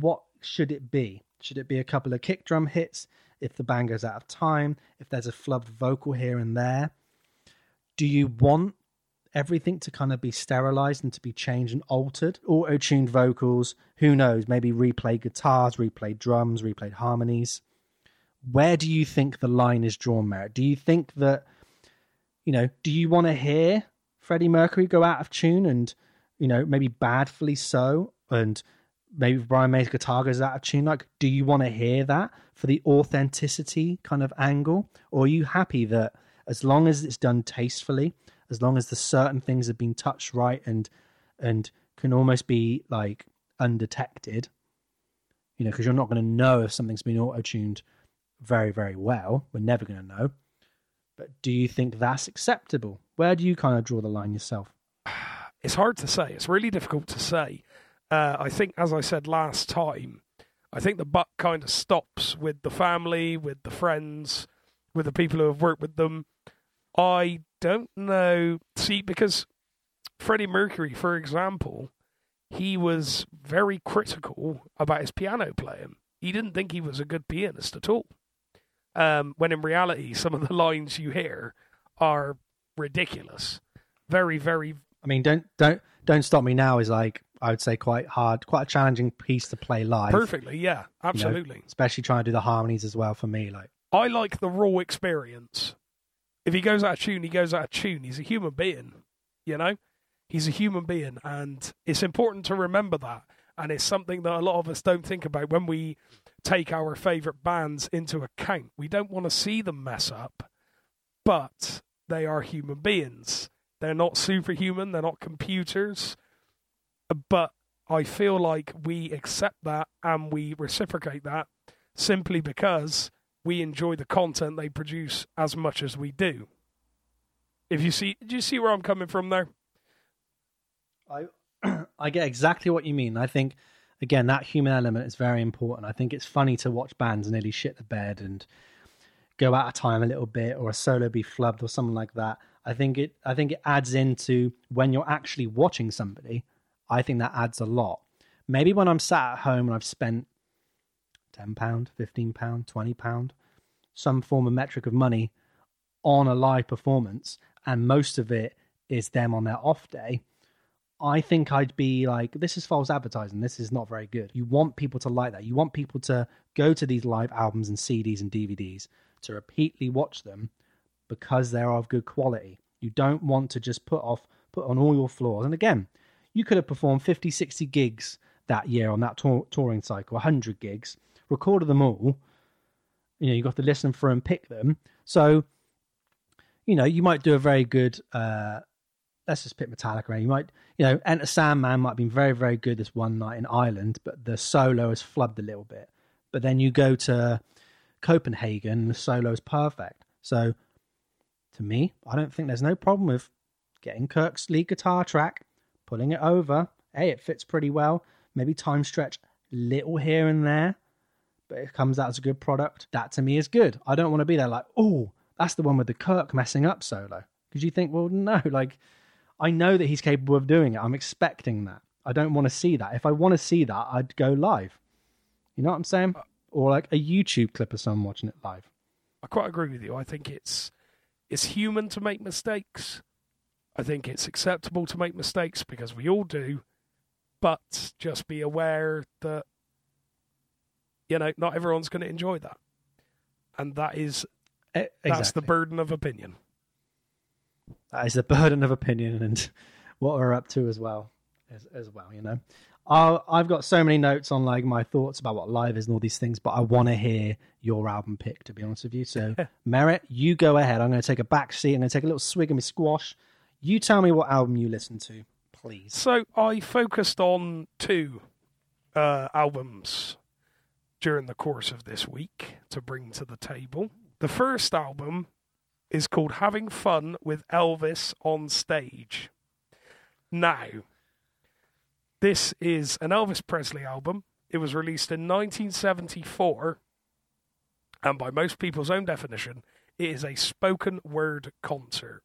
what should it be? Should it be a couple of kick drum hits if the band goes out of time? If there's a flubbed vocal here and there? Do you want everything to kind of be sterilized and to be changed and altered? Auto tuned vocals, who knows? Maybe replay guitars, replay drums, replayed harmonies. Where do you think the line is drawn, Merritt? Do you think that, you know, do you want to hear Freddie Mercury go out of tune and, you know, maybe badly so, and maybe Brian May's guitar goes out of tune? Like, do you want to hear that for the authenticity kind of angle? Or are you happy that as long as it's done tastefully, as long as the certain things have been touched right and and can almost be like undetected, you know, because you're not going to know if something's been auto tuned very, very well. We're never going to know. But do you think that's acceptable? Where do you kind of draw the line yourself? It's hard to say. It's really difficult to say. Uh, I think, as I said last time, I think the buck kind of stops with the family, with the friends, with the people who have worked with them. I don't know. See, because Freddie Mercury, for example, he was very critical about his piano playing. He didn't think he was a good pianist at all. Um, when in reality, some of the lines you hear are ridiculous. Very, very I mean, don't don't don't stop me now is like I would say quite hard, quite a challenging piece to play live. perfectly. Yeah, you know, absolutely. especially trying to do the harmonies as well for me. Like, I like the raw experience. If he goes out of tune, he goes out of tune. He's a human being, you know? He's a human being, and it's important to remember that. And it's something that a lot of us don't think about when we take our favourite bands into account. We don't want to see them mess up, but they are human beings. They're not superhuman, they're not computers. But I feel like we accept that and we reciprocate that simply because we enjoy the content they produce as much as we do. If you see, do you see where I'm coming from there? I I get exactly what you mean. I think again that human element is very important. I think it's funny to watch bands nearly shit the bed and go out of time a little bit, or a solo be flubbed or something like that. I think it I think it adds into when you're actually watching somebody. I think that adds a lot. Maybe when I'm sat at home and I've spent ten pound, fifteen pound, twenty pound, some form of metric of money on a live performance, and most of it is them on their off day. I think I'd be like, this is false advertising. This is not very good. You want people to like that. You want people to go to these live albums and CDs and DVDs to repeatedly watch them because they're of good quality. You don't want to just put off, put on all your flaws. And again, you could have performed 50, 60 gigs that year on that tour, touring cycle, 100 gigs, recorded them all. You know, you've got to listen for and pick them. So, you know, you might do a very good uh, let's just pick Metallica. You might, you know, Enter Sandman might have been very, very good this one night in Ireland, but the solo has flubbed a little bit. But then you go to Copenhagen, the solo is perfect. So, to me, I don't think there's no problem with getting Kirk's lead guitar track, pulling it over. Hey, it fits pretty well. Maybe time stretch little here and there, but it comes out as a good product. That to me is good. I don't want to be there like, oh, that's the one with the Kirk messing up solo. Because you think, well, no, like I know that he's capable of doing it. I'm expecting that. I don't want to see that. If I want to see that, I'd go live. You know what I'm saying? Uh, or like a YouTube clip of someone watching it live. I quite agree with you. I think it's it's human to make mistakes. I think it's acceptable to make mistakes because we all do. But just be aware that you know not everyone's going to enjoy that, and that is exactly. that's the burden of opinion that is the burden of opinion and what we're up to as well as, as well you know. I i've got so many notes on like my thoughts about what live is and all these things but i want to hear your album pick to be honest with you. So merritt you go ahead. I'm going to take a back seat. I'm going to take a little swig of my squash. You tell me what album you listen to please. So i focused on two uh, albums during the course of this week to bring to the table. The first album is called Having Fun with Elvis on Stage. Now, this is an Elvis Presley album. It was released in 1974, and by most people's own definition, it is a spoken word concert.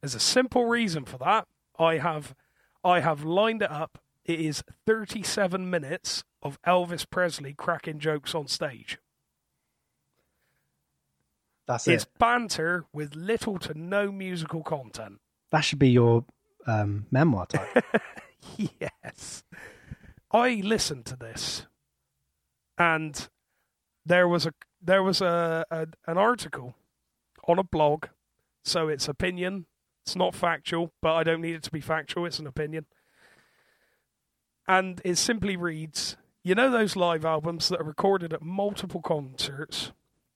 There's a simple reason for that. I have I have lined it up. It is 37 minutes of Elvis Presley cracking jokes on stage. That's it's it. banter with little to no musical content. That should be your um, memoir title. yes. I listened to this, and there was a there was a, a an article on a blog, so it's opinion. It's not factual, but I don't need it to be factual. It's an opinion, and it simply reads: You know those live albums that are recorded at multiple concerts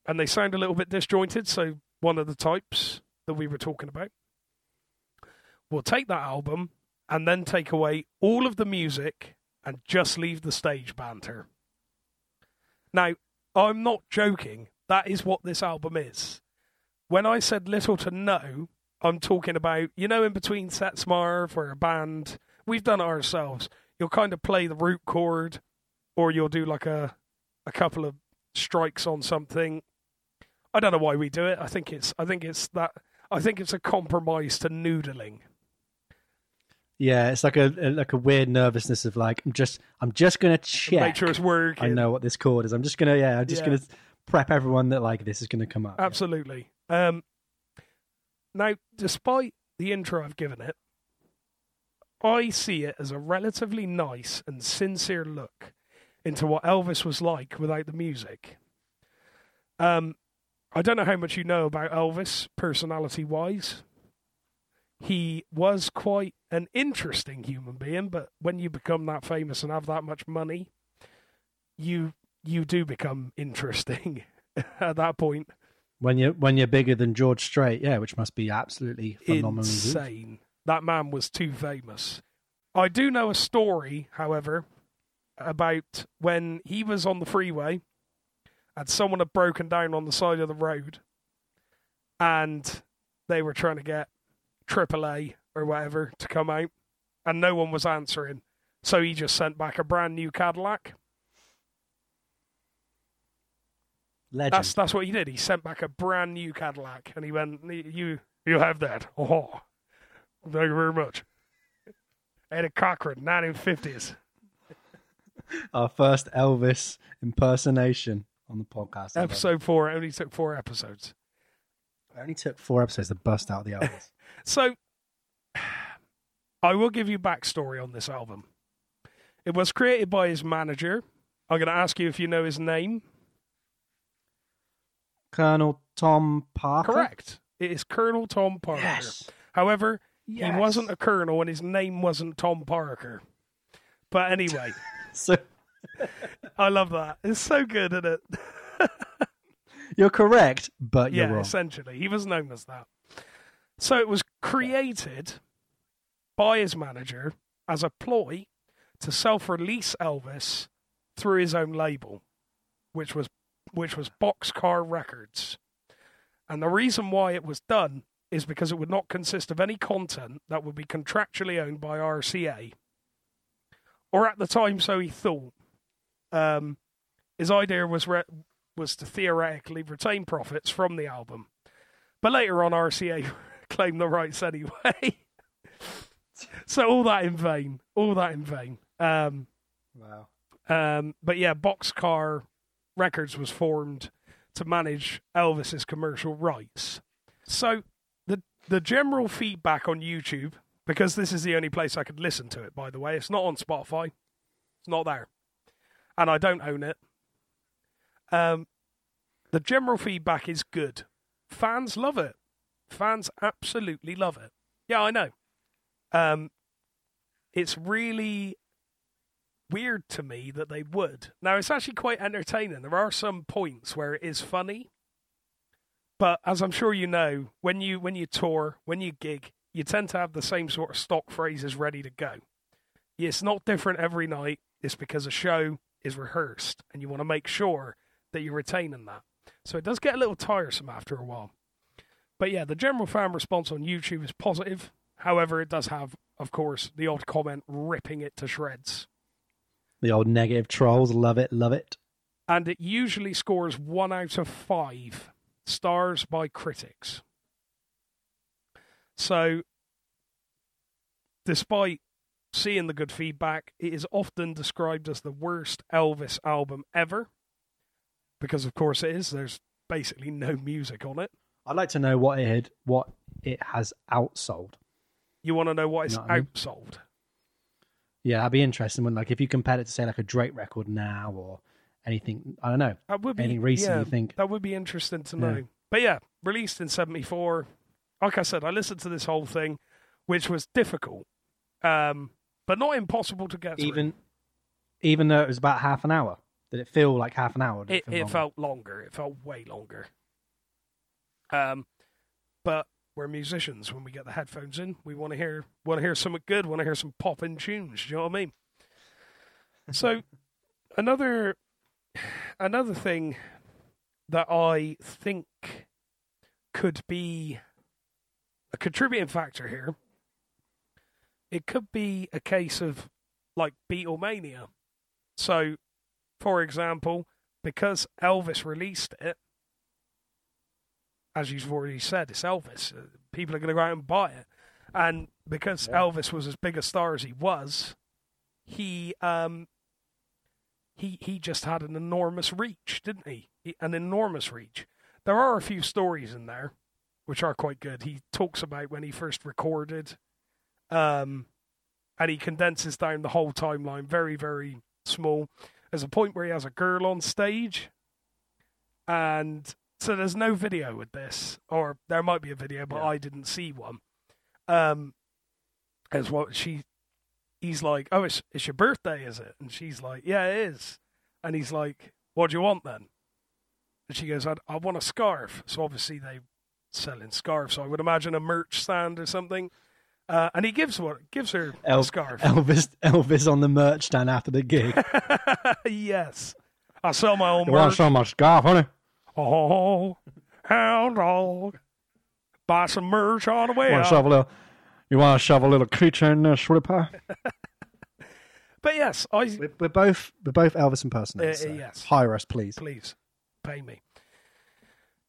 and they sound a little bit disjointed. So one of the types that we were talking about. We'll take that album and then take away all of the music and just leave the stage banter. Now, I'm not joking. That is what this album is. When I said little to no, I'm talking about, you know, in between sets, Marv, where a band, we've done it ourselves. You'll kind of play the root chord, or you'll do like a, a couple of strikes on something, I don't know why we do it. I think it's I think it's that I think it's a compromise to noodling. Yeah, it's like a, like a weird nervousness of like I'm just I'm just gonna check make sure it's working. I know what this chord is. I'm just gonna yeah I'm just yeah. gonna prep everyone that like this is gonna come up. Absolutely. Yeah. Um, now, despite the intro I've given it, I see it as a relatively nice and sincere look into what Elvis was like without the music. Um, I don't know how much you know about Elvis personality wise. He was quite an interesting human being, but when you become that famous and have that much money, you you do become interesting at that point. When you when you're bigger than George Strait, yeah, which must be absolutely phenomenal. Insane. That man was too famous. I do know a story, however, about when he was on the freeway and someone had broken down on the side of the road and they were trying to get AAA or whatever to come out and no one was answering. So he just sent back a brand new Cadillac. Legend. That's that's what he did. He sent back a brand new Cadillac and he went, You you have that. Oh thank you very much. Eddie Cochran, nineteen fifties. Our first Elvis impersonation on the podcast. Episode four it only took four episodes. It only took four episodes to bust out the Elvis. So, I will give you backstory on this album. It was created by his manager. I'm going to ask you if you know his name. Colonel Tom Parker. Correct. It is Colonel Tom Parker. Yes. However, Yes. he wasn't a colonel and his name wasn't Tom Parker. But anyway, So I love that. It's so good, isn't it? you're correct, but you're yeah, wrong. essentially. He was known as that. So it was created by his manager as a ploy to self-release Elvis through his own label, which was which was Boxcar Records. And the reason why it was done is because it would not consist of any content that would be contractually owned by RCA. Or at the time, so he thought. Um, his idea was re- was to theoretically retain profits from the album. But later on, RCA claimed the rights anyway. so all that in vain. All that in vain. Um, Wow. um, but yeah, Boxcar Records was formed to manage Elvis's commercial rights. So the the general feedback on YouTube, because this is the only place I could listen to it. By the way, it's not on Spotify. It's not there, and I don't own it. Um, the general feedback is good. Fans love it. Fans absolutely love it. Yeah, I know. Um, it's really weird to me that they would. Now it's actually quite entertaining. There are some points where it is funny, but as I'm sure you know, when you when you tour, when you gig, you tend to have the same sort of stock phrases ready to go. It's not different every night. It's because a show is rehearsed, and you want to make sure that you're retaining that. So it does get a little tiresome after a while. But yeah, the general fan response on YouTube is positive. However, it does have, of course, the odd comment ripping it to shreds. The old negative trolls love it, love it. and it usually scores one out of five stars by critics. So, despite seeing the good feedback, it is often described as the worst Elvis album ever. Because, of course, it is. There's basically no music on it. I'd like to know what it had, what it has outsold. You want to know what it's You know what I mean? outsold? Yeah, that'd be interesting when like if you compared it to say like a Drake record now or anything. I don't know. That would be Anything recent yeah, you think? That would be interesting to Yeah. know. But yeah, released in '74. Like I said, I listened to this whole thing, which was difficult, um, but not impossible to get through. Even even though it was about half an hour, did it feel like half an hour? it, it longer? felt longer. It felt way longer. Um, but we're musicians. When we get the headphones in, we want to hear want to hear something good. Want to hear some popping tunes. Do you know what I mean? so another another thing that I think could be a contributing factor here. It could be a case of like Beatlemania. So, for example, because Elvis released it, as you've already said, it's Elvis. Uh, People are going to go out and buy it, and because Yeah. Elvis was as big a star as he was, he um he he just had an enormous reach, didn't he? he? An enormous reach. There are a few stories in there which are quite good. He talks about when he first recorded, um, and he condenses down the whole timeline very very small. There's a point where he has a girl on stage, and so there's no video with this, or there might be a video, but Yeah. I didn't see one. Um, as what she, he's like, oh, it's it's your birthday, is it? And she's like, yeah, it is. And he's like, what do you want then? And she goes, I, I want a scarf. So obviously they selling scarves. So I would imagine a merch stand or something. Uh, and he gives what gives her a scarf. Elvis Elvis on the merch stand after the gig. yes, I sell my own you want merch. some of my scarf, honey? Oh, hound dog. Buy some merch on the way Want out. to shove a little? You want to shove a little creature in there, sweetie pie? But yes, I We're, we're both we're both Elvis impersonators. Uh, so yes. Hire us, please. please pay me.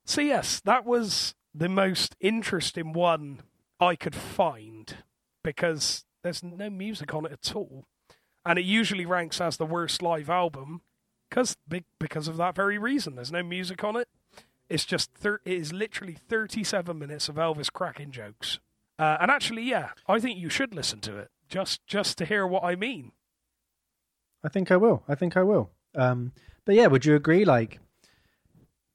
So yes, that was the most interesting one I could find because there's no music on it at all. and it usually ranks as the worst live album because because of that very reason. There's no music on it. It's just thir- it is literally 37 minutes of Elvis cracking jokes. Uh, and actually, yeah, I think you should listen to it just just to hear what I mean. I think I will. I think I will. Um, but yeah, would you agree? Like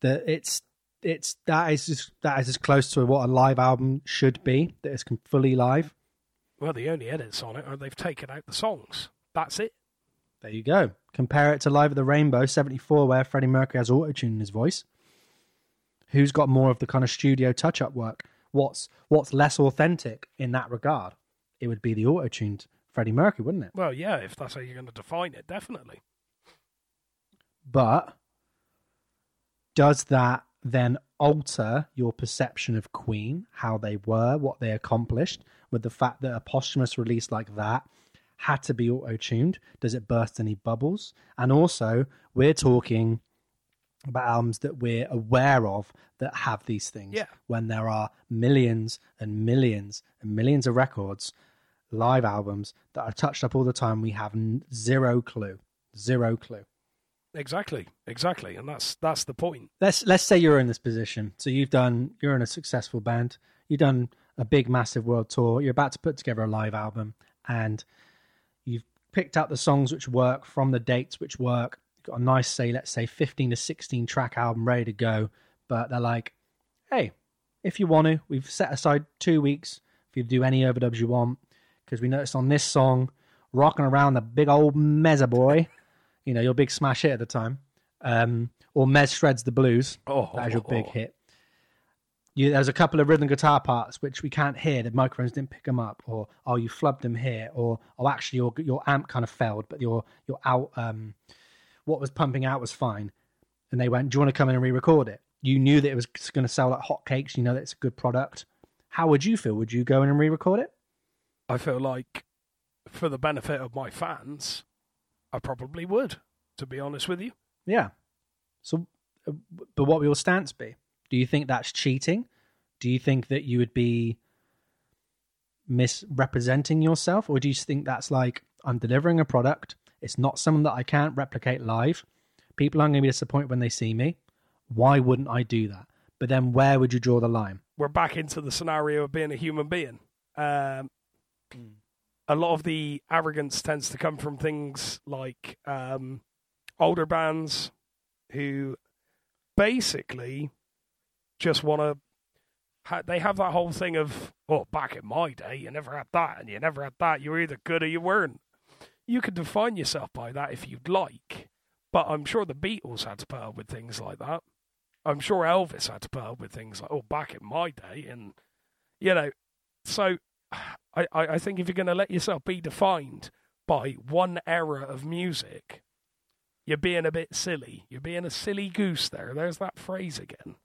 that, it's it's that is just, that is as close to what a live album should be. That is fully live. Well, the only edits on it are they've taken out the songs. That's it. There you go. Compare it to Live at the Rainbow '74, where Freddie Mercury has auto tune in his voice. Who's got more of the kind of studio touch up work? What's what's less authentic in that regard? It would be the auto tuned Freddie Mercury, wouldn't it? Well, yeah, if that's how you're going to define it, definitely. But does that then alter your perception of Queen, how they were, what they accomplished, with the fact that a posthumous release like that had to be auto tuned? Does it burst any bubbles? And also, we're talking about albums that we're aware of that have these things. Yeah. When there are millions and millions and millions of records, live albums that are touched up all the time, we have zero clue. Zero clue. Exactly, exactly, and that's that's the point. Let's let's say you're in this position. So you've done you're in a successful band. You've done a big, massive world tour. You're about to put together a live album, and you've picked out the songs which work from the dates which work. You've got a nice, say, let's say, 15 to 16 track album ready to go. But they're like, hey, if you want to, we've set aside two weeks for you to do any overdubs you want. Because we noticed on this song, rocking around the big old Mezza boy you know, your big smash hit at the time, um, or Mez Shreds the Blues. Oh, that was your big hit. You, there's a couple of rhythm guitar parts which we can't hear. The microphones didn't pick them up, or oh, you flubbed them here, or oh, actually your your amp kind of failed, but your your out um, what was pumping out was fine. And they went, "Do you want to come in and re-record it?" You knew that it was going to sell like hotcakes. You know that it's a good product. How would you feel? Would you go in and re-record it? I feel like, for the benefit of my fans, I probably would, to be honest with you. Yeah. So, uh, but what will your stance be? Do you think that's cheating? Do you think that you would be misrepresenting yourself? Or do you think that's like, I'm delivering a product, it's not something that I can't replicate live? People aren't going to be disappointed when they see me. Why wouldn't I do that? But then where would you draw the line? We're back into the scenario of being a human being. Um, mm a lot of the arrogance tends to come from things like um, older bands who basically just want to. They have that whole thing of, oh, back in my day, you never had that, and you never had that. You were either good or you weren't. You could define yourself by that if you'd like, but I'm sure the Beatles had to put up with things like that. I'm sure Elvis had to put up with things like, oh, back in my day, and you know, so I, I think if you're going to let yourself be defined by one era of music, you're being a bit silly. You're being a silly goose there. There's that phrase again.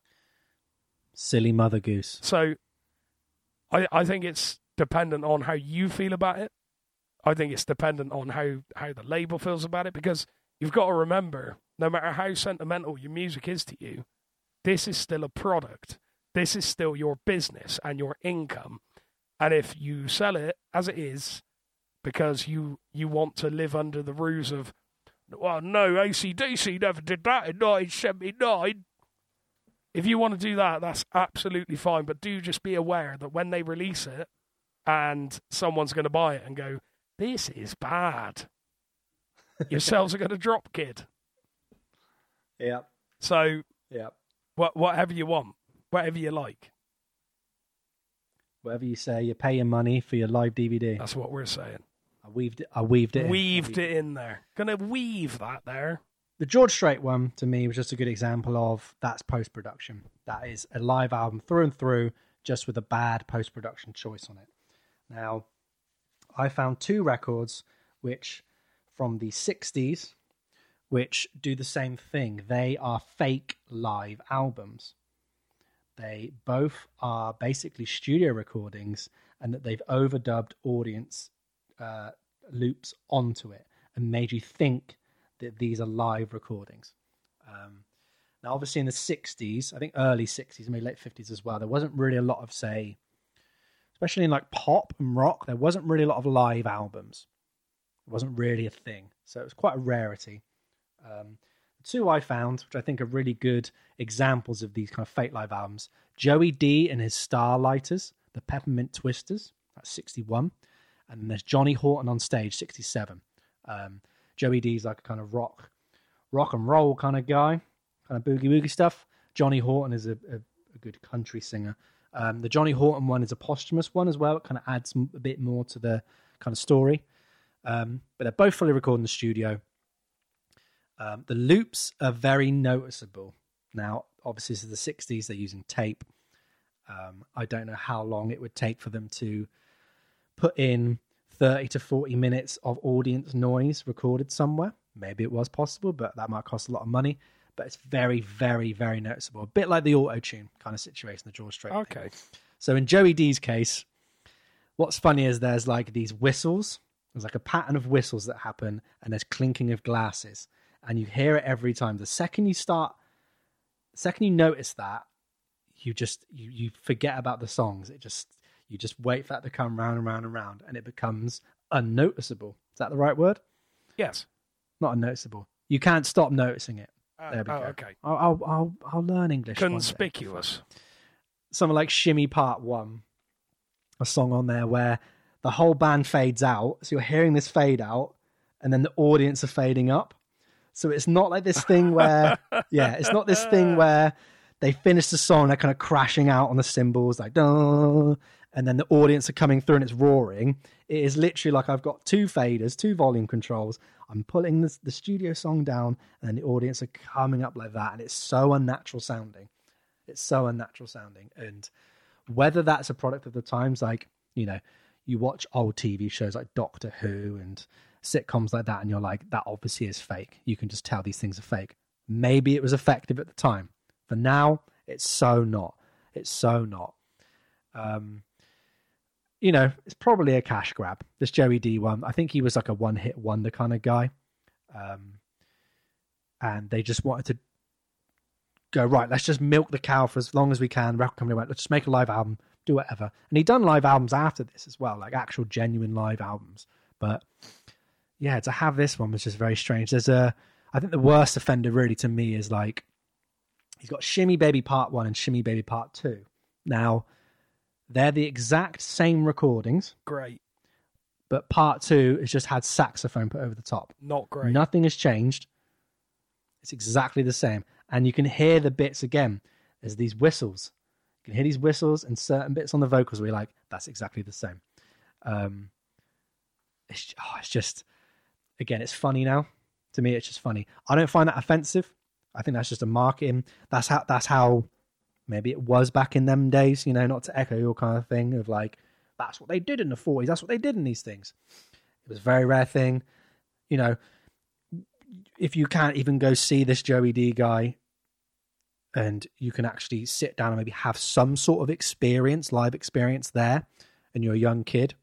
Silly mother goose. So I, I think it's dependent on how you feel about it. I think it's dependent on how, how the label feels about it because you've got to remember no matter how sentimental your music is to you, this is still a product. This is still your business and your income. And if you sell it as it is because you you want to live under the ruse of, well, no, ACDC never did that in 1979. If you want to do that, that's absolutely fine. But do just be aware that when they release it and someone's going to buy it and go, this is bad, your sales are going to drop, kid. Yeah. So, yeah. What, whatever you want, whatever you like whatever you say, you're paying money for your live DVD. That's what we're saying. I weaved it. I weaved it. Weaved in. it in there. Gonna weave that there. The George Strait one to me was just a good example of that's post production. That is a live album through and through, just with a bad post production choice on it. Now, I found two records which from the 60s which do the same thing. They are fake live albums. They both are basically studio recordings, and that they've overdubbed audience uh, loops onto it and made you think that these are live recordings. Um, now, obviously, in the 60s, I think early 60s, maybe late 50s as well, there wasn't really a lot of, say, especially in like pop and rock, there wasn't really a lot of live albums. It wasn't really a thing, so it was quite a rarity. Um, two I found, which I think are really good examples of these kind of fake live albums, Joey Dee and his Starliters, the Peppermint Twisters, that's 61, and then there's Johnny Horton on stage, 67. Um, Joey Dee's like a kind of rock, rock and roll kind of guy, kind of boogie woogie stuff. Johnny Horton is a, a, a good country singer. Um, the Johnny Horton one is a posthumous one as well. It kind of adds a bit more to the kind of story. Um, but they're both fully recorded in the studio. Um, the loops are very noticeable. Now, obviously, this is the 60s, they're using tape. Um, I don't know how long it would take for them to put in 30 to 40 minutes of audience noise recorded somewhere. Maybe it was possible, but that might cost a lot of money. But it's very, very, very noticeable. A bit like the auto tune kind of situation, the George Strait. Okay. Thing. So in Joey Dee's case, what's funny is there's like these whistles. There's like a pattern of whistles that happen, and there's clinking of glasses, and you hear it every time. The second you start, the second you notice that, you just you you forget about the songs. It just you just wait for that to come round and round and round, and it becomes unnoticeable. Is that the right word? Yes. Not unnoticeable. You can't stop noticing it. Uh, There we oh, go. okay. I'll I'll I'll, I'll learn English. Conspicuous. something like Shimmy Part One, a song on there where the whole band fades out. So you're hearing this fade out, and then the audience are fading up. So it's not like this thing where, yeah, it's not this thing where they finish the song, they're kind of crashing out on the cymbals, like, Duh, and then the audience are coming through and it's roaring. It is literally like I've got two faders, two volume controls. I'm pulling the, the studio song down, and the audience are coming up like that, and it's so unnatural sounding. It's so unnatural sounding. And whether that's a product of the times, like, you know, you watch old TV shows like Doctor Who and sitcoms like that, and you're like, that obviously is fake. You can just tell these things are fake. Maybe it was effective at the time. For now, it's so not. It's so not. Um, you know, it's probably a cash grab. This Joey Dee one, I think he was like a one hit wonder kind of guy. Um, and they just wanted to go right. Let's just milk the cow for as long as we can. Record company went, let's just make a live album, do whatever. And he'd done live albums after this as well, like actual genuine live albums. But yeah, to have this one was just very strange. There's a, I think the worst offender really to me is like, he's got Shimmy Baby Part One and Shimmy Baby Part Two. Now, they're the exact same recordings, Great. but Part Two has just had saxophone put over the top. Not great. Nothing has changed. It's exactly the same. And you can hear the bits again. There's these whistles. You can hear these whistles and certain bits on the vocals where you're like, that's exactly the same. Um, it's, oh, it's just, again, it's funny now. To me, it's just funny. I don't find that offensive. I think that's just a marketing. That's how, that's how maybe it was back in them days, you know, not to echo your kind of thing of like, that's what they did in the 40s. That's what they did in these things. It was a very rare thing. You know, if you can't even go see this Joey Dee guy and you can actually sit down and maybe have some sort of experience, live experience there, and you're a young kid,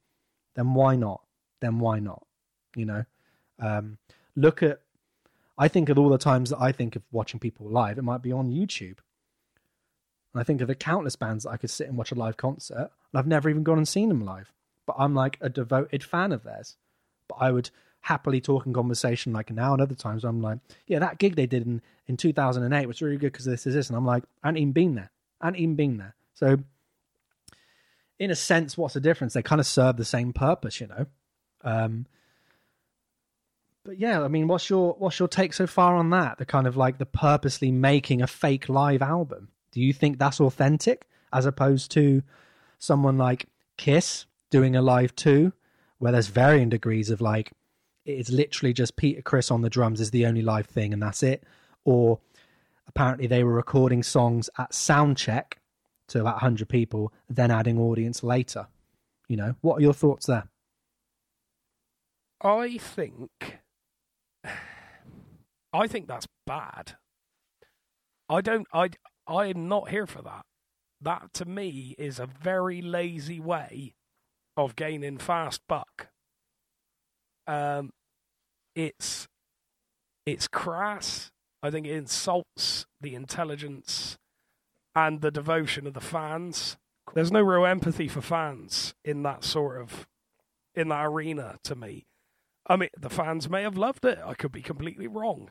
then why not? Then why not? You know, um, look at, I think of all the times that I think of watching people live, it might be on YouTube. And I think of the countless bands that I could sit and watch a live concert, and I've never even gone and seen them live. But I'm like a devoted fan of theirs. But I would happily talk in conversation like now and other times I'm like, yeah, that gig they did in, in 2008 was really good because this is this. And I'm like, I ain't even been there. I ain't even been there. So, in a sense, what's the difference? They kind of serve the same purpose, you know. Um, but yeah, I mean, what's your what's your take so far on that? The kind of like the purposely making a fake live album. Do you think that's authentic as opposed to someone like Kiss doing Alive Two, where there's varying degrees of like it's literally just Peter Criss on the drums is the only live thing and that's it, or apparently they were recording songs at sound check to about 100 people, then adding audience later. You know, what are your thoughts there? I think I think that's bad. I don't I I am not here for that. That to me is a very lazy way of gaining fast buck. Um it's it's crass. I think it insults the intelligence and the devotion of the fans. There's no real empathy for fans in that sort of in that arena to me. I mean, the fans may have loved it. I could be completely wrong.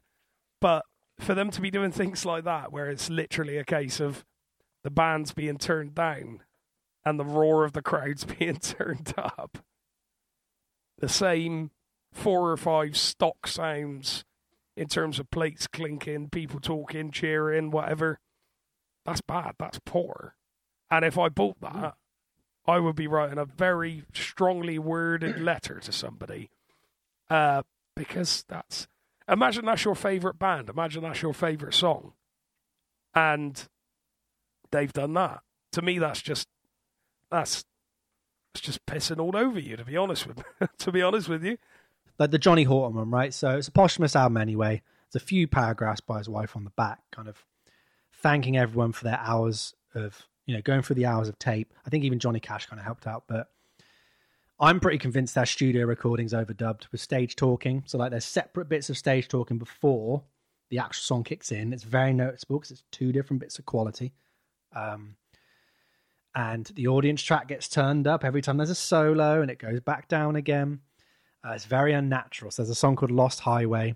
But for them to be doing things like that, where it's literally a case of the bands being turned down and the roar of the crowds being turned up, the same four or five stock sounds in terms of plates clinking, people talking, cheering, whatever, that's bad. That's poor. And if I bought that, mm. I would be writing a very strongly worded letter to somebody. Uh, because that's imagine that's your favorite band, imagine that's your favorite song. And they've done that. To me that's just that's it's just pissing all over you, to be honest with to be honest with you. Like the Johnny Horton one, right? So it's a posthumous album anyway. It's a few paragraphs by his wife on the back, kind of thanking everyone for their hours of you know going through the hours of tape. I think even Johnny Cash kind of helped out, but I'm pretty convinced that studio recordings overdubbed with stage talking. So like there's separate bits of stage talking before the actual song kicks in. It's very noticeable because it's two different bits of quality. Um, and the audience track gets turned up every time there's a solo and it goes back down again. Uh, it's very unnatural. So there's a song called Lost Highway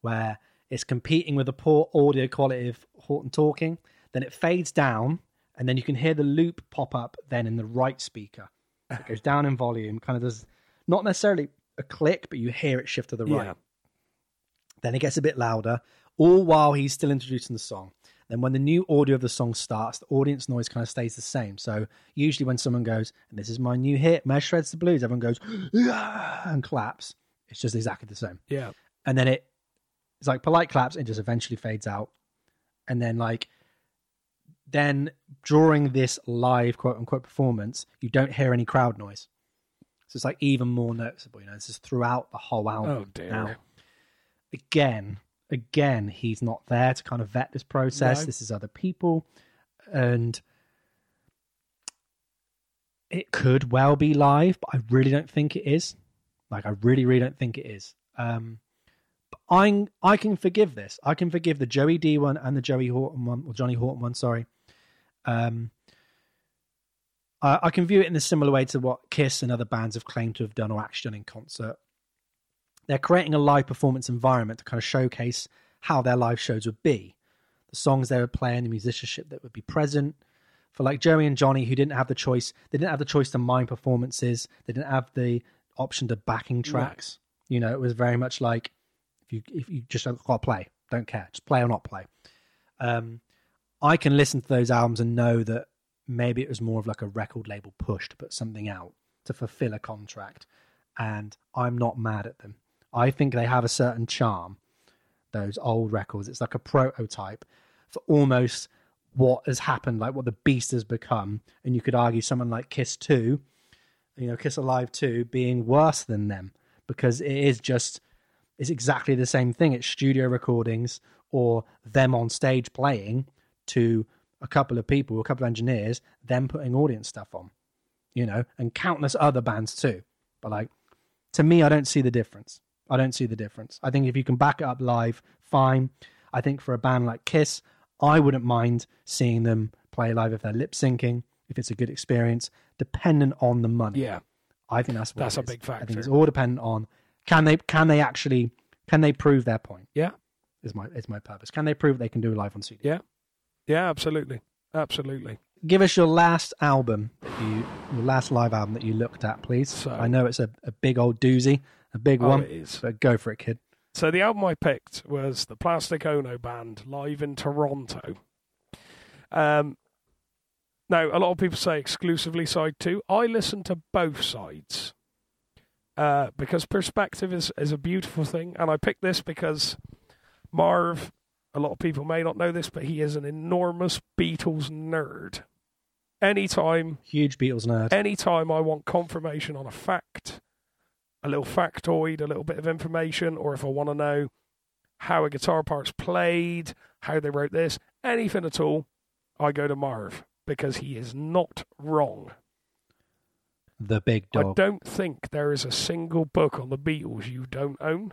where it's competing with the poor audio quality of Horton talking. Then it fades down and then you can hear the loop pop up then in the right speaker. It goes down in volume, kind of does not necessarily a click, but you hear it shift to the right. Yeah. Then it gets a bit louder, all while he's still introducing the song. Then when the new audio of the song starts, the audience noise kind of stays the same. So usually when someone goes, and this is my new hit, Mesh Shreds the Blues, everyone goes, and claps. It's just exactly the same. Yeah. And then it it's like polite claps, it just eventually fades out. And then like then during this live quote unquote performance, you don't hear any crowd noise. So it's like even more noticeable, you know, this is throughout the whole album. Oh dear. Now, again, again, he's not there to kind of vet this process. No. This is other people. And it could well be live, but I really don't think it is. Like I really, really don't think it is. Um but I I can forgive this. I can forgive the Joey Dee one and the Joey Horton one, or Johnny Horton one, sorry. Um I, I can view it in a similar way to what Kiss and other bands have claimed to have done or actually done in concert they're creating a live performance environment to kind of showcase how their live shows would be. The songs they would play and the musicianship that would be present. For like Joey and Johnny, who didn't have the choice, they didn't have the choice to mime performances. They didn't have the option to backing tracks. You know, it was very much like if you if you just got to play, don't care, just play or not play. Um, I can listen to those albums and know that maybe it was more of like a record label push to put something out to fulfill a contract, and I'm not mad at them. I think they have a certain charm. Those old records, it's like a prototype for almost what has happened, like what the beast has become. And you could argue someone like Kiss Two, you know, Kiss Alive Two, being worse than them because it is just it's exactly the same thing. It's studio recordings or them on stage playing to a couple of people, a couple of engineers, them putting audience stuff on, you know, and countless other bands too. But like, to me, I don't see the difference. I don't see the difference. I think if you can back it up live, fine. I think for a band like Kiss, I wouldn't mind seeing them play live if they're lip syncing, if it's a good experience, dependent on the money. Yeah. I think that's what That's a is. big factor. I think it's all dependent on can they can they actually can they prove their point? Yeah. Is my is my purpose. Can they prove they can do live on CD? Yeah. Yeah, absolutely. Absolutely. Give us your last album you your last live album that you looked at, please. So- I know it's a, a big old doozy, a big Oh, one. it is. But go for it, kid. So the album I picked was the Plastic Ono Band live in Toronto. Um, now a lot of people say exclusively side two. I listen to both sides uh, because perspective is is a beautiful thing, and I picked this because Marv. A lot of people may not know this, but he is an enormous Beatles nerd. Anytime Huge Beatles nerd. anytime I want confirmation on a fact, a little factoid, a little bit of information, or if I want to know how a guitar part's played, how they wrote this, anything at all, I go to Marv because he is not wrong. the big dog. I don't think there is a single book on the Beatles you don't own.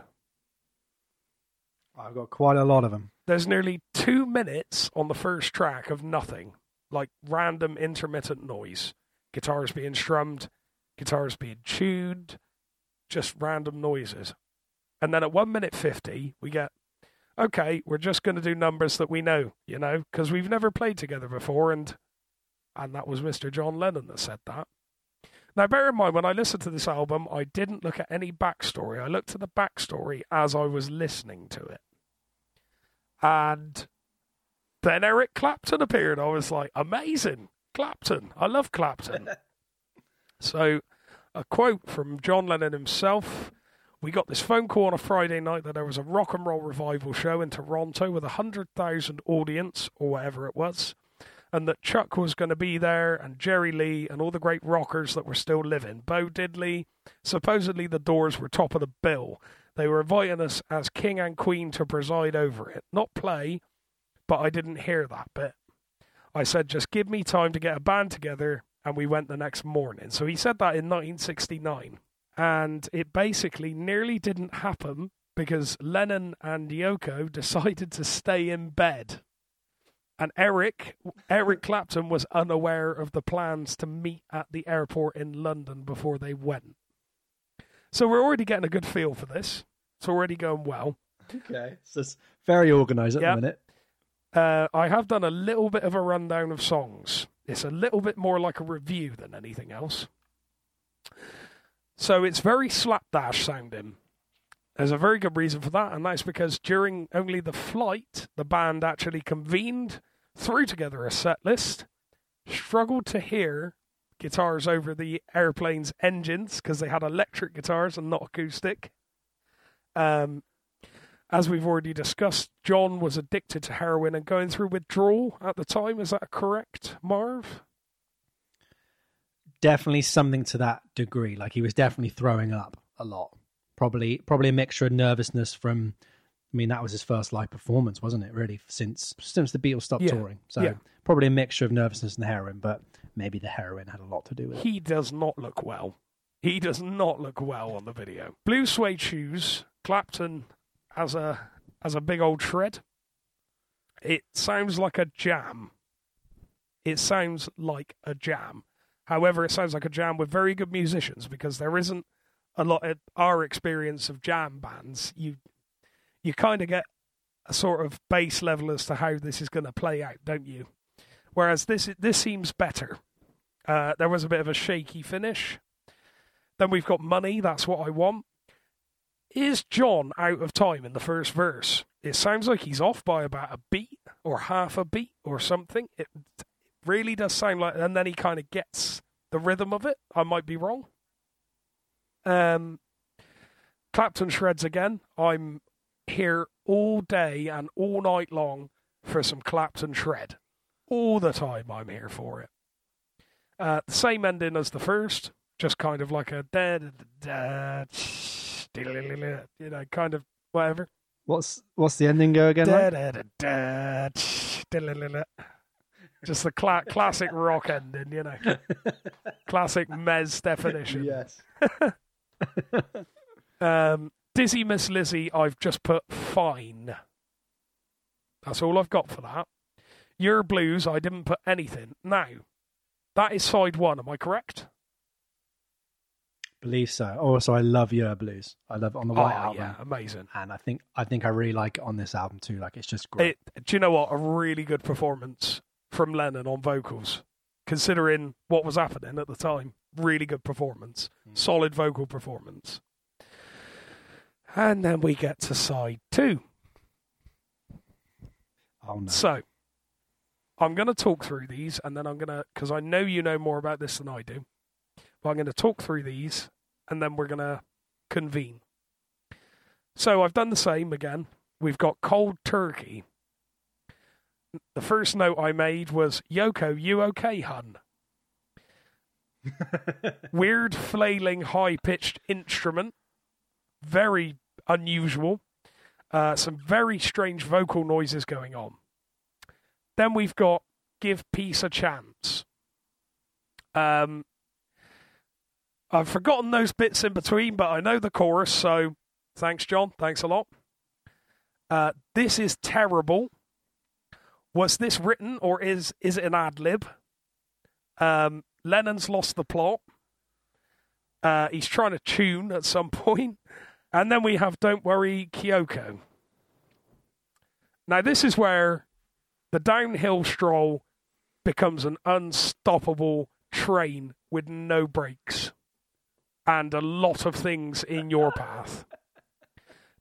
I've got quite a lot of them. There's nearly two minutes on the first track of nothing, like random intermittent noise. Guitars being strummed, guitars being tuned, just random noises. And then at one minute 50, we get, okay, we're just going to do numbers that we know, you know, because we've never played together before. And, and that was Mr. John Lennon that said that. Now, bear in mind, when I listened to this album, I didn't look at any backstory. I looked at the backstory as I was listening to it. And then Eric Clapton appeared. I was like, amazing. Clapton. I love Clapton. so, a quote from John Lennon himself. We got this phone call on a Friday night that there was a rock and roll revival show in Toronto with a 100,000 audience, or whatever it was and that Chuck was going to be there, and Jerry Lee, and all the great rockers that were still living. Bo Diddley, supposedly the Doors were top of the bill. They were inviting us as king and queen to preside over it, not play, but I didn't hear that bit. I said, just give me time to get a band together, and we went the next morning. So he said that in 1969, and it basically nearly didn't happen because Lennon and Yoko decided to stay in bed and Eric Eric Clapton was unaware of the plans to meet at the airport in London before they went. So we're already getting a good feel for this. It's already going well. Okay, so it's very organised at yep. the minute. Uh, I have done a little bit of a rundown of songs. It's a little bit more like a review than anything else. So it's very slapdash sounding. There's a very good reason for that, and that's because during only the flight, the band actually convened, threw together a set list, struggled to hear guitars over the airplane's engines because they had electric guitars and not acoustic. Um, as we've already discussed, John was addicted to heroin and going through withdrawal at the time. Is that correct, Marv? Definitely something to that degree. Like he was definitely throwing up a lot probably probably a mixture of nervousness from I mean that was his first live performance, wasn't it? Really, since since the Beatles stopped yeah. touring, so yeah. probably a mixture of nervousness and heroin, but maybe the heroin had a lot to do with it. He does not look well. He does not look well on the video. Blue suede shoes. Clapton has a has a big old shred. It sounds like a jam. It sounds like a jam. However, it sounds like a jam with very good musicians because there isn't a lot of our experience of jam bands, you you kind of get a sort of base level as to how this is going to play out, don't you? Whereas this this seems better. Uh, there was a bit of a shaky finish. Then we've got money. That's what I want. Is John out of time in the first verse? It sounds like he's off by about a beat or half a beat or something. It really does sound like, and then he kind of gets the rhythm of it. I might be wrong. Um, Clapton shreds again. I'm here all day and all night long for some Clapton shred. All the time I'm here for it. Uh, the same ending as the first, just kind of like a da da da, you know, kind of whatever. What's what's the ending go again? Da, da, da, da, just the cla- classic rock ending, you know, classic Mez definition. Yes. um, Dizzy Miss Lizzy, I've just put fine. That's all I've got for that. Yer Blues, I didn't put anything. Now, that is side one, am I correct? Believe so. Also, I love Yer Blues. I love it on the White oh, album. Yeah, amazing. And I think I think I really like it on this album too. Like it's just great. It, do you know what? A really good performance from Lennon on vocals, considering what was happening at the time really good performance, mm. solid vocal performance. And then we get to side two. Oh, no. So, I'm going to talk through these and then I'm going to, because I know you know more about this than I do, but I'm going to talk through these and then we're going to convene. So, I've done the same again. We've got cold turkey. The first note I made was Yoko, you okay, hun? Weird, flailing, high pitched instrument. Very unusual. Uh, some very strange vocal noises going on. Then we've got Give Peace a Chance. Um, I've forgotten those bits in between, but I know the chorus, so thanks, John. Thanks a lot. Uh, this is terrible. Was this written or is is it an ad lib? Um, Lennon's lost the plot. Uh, he's trying to tune at some point, And then we have Don't Worry Kyoko. Now, this is where the downhill stroll becomes an unstoppable train with no brakes and a lot of things in your path.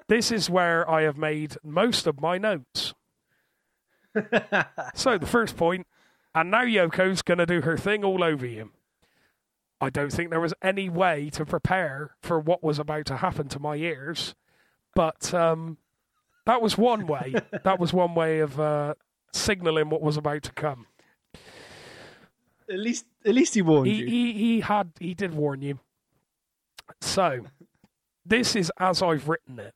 This is where I have made most of my notes. so, the first point, and now Yoko's going to do her thing all over you. I don't think there was any way to prepare for what was about to happen to my ears, but um, that was one way. that was one way of uh, signaling what was about to come. At least, at least he warned He, you. he, he had, he did warn you. So, this is as I've written it.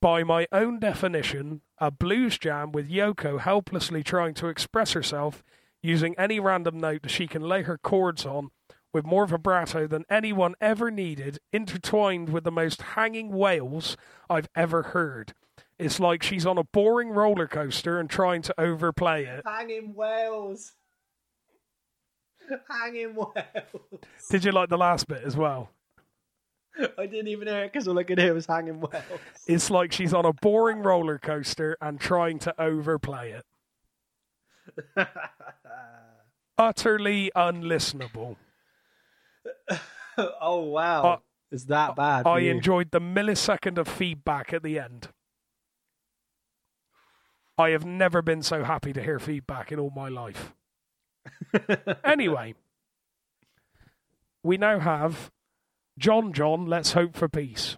By my own definition, a blues jam with Yoko helplessly trying to express herself using any random note that she can lay her chords on with more vibrato than anyone ever needed, intertwined with the most hanging wails I've ever heard. It's like she's on a boring roller coaster and trying to overplay it. Hanging Wales. Hanging Wales. Did you like the last bit as well? I didn't even hear it because all I could hear was Hanging Wales. It's like she's on a boring roller coaster and trying to overplay it. Utterly unlistenable. oh wow, Uh, it's that bad. I enjoyed the millisecond of feedback at the end. I have never been so happy to hear feedback in all my life. anyway, we now have John John, Let's Hope for Peace.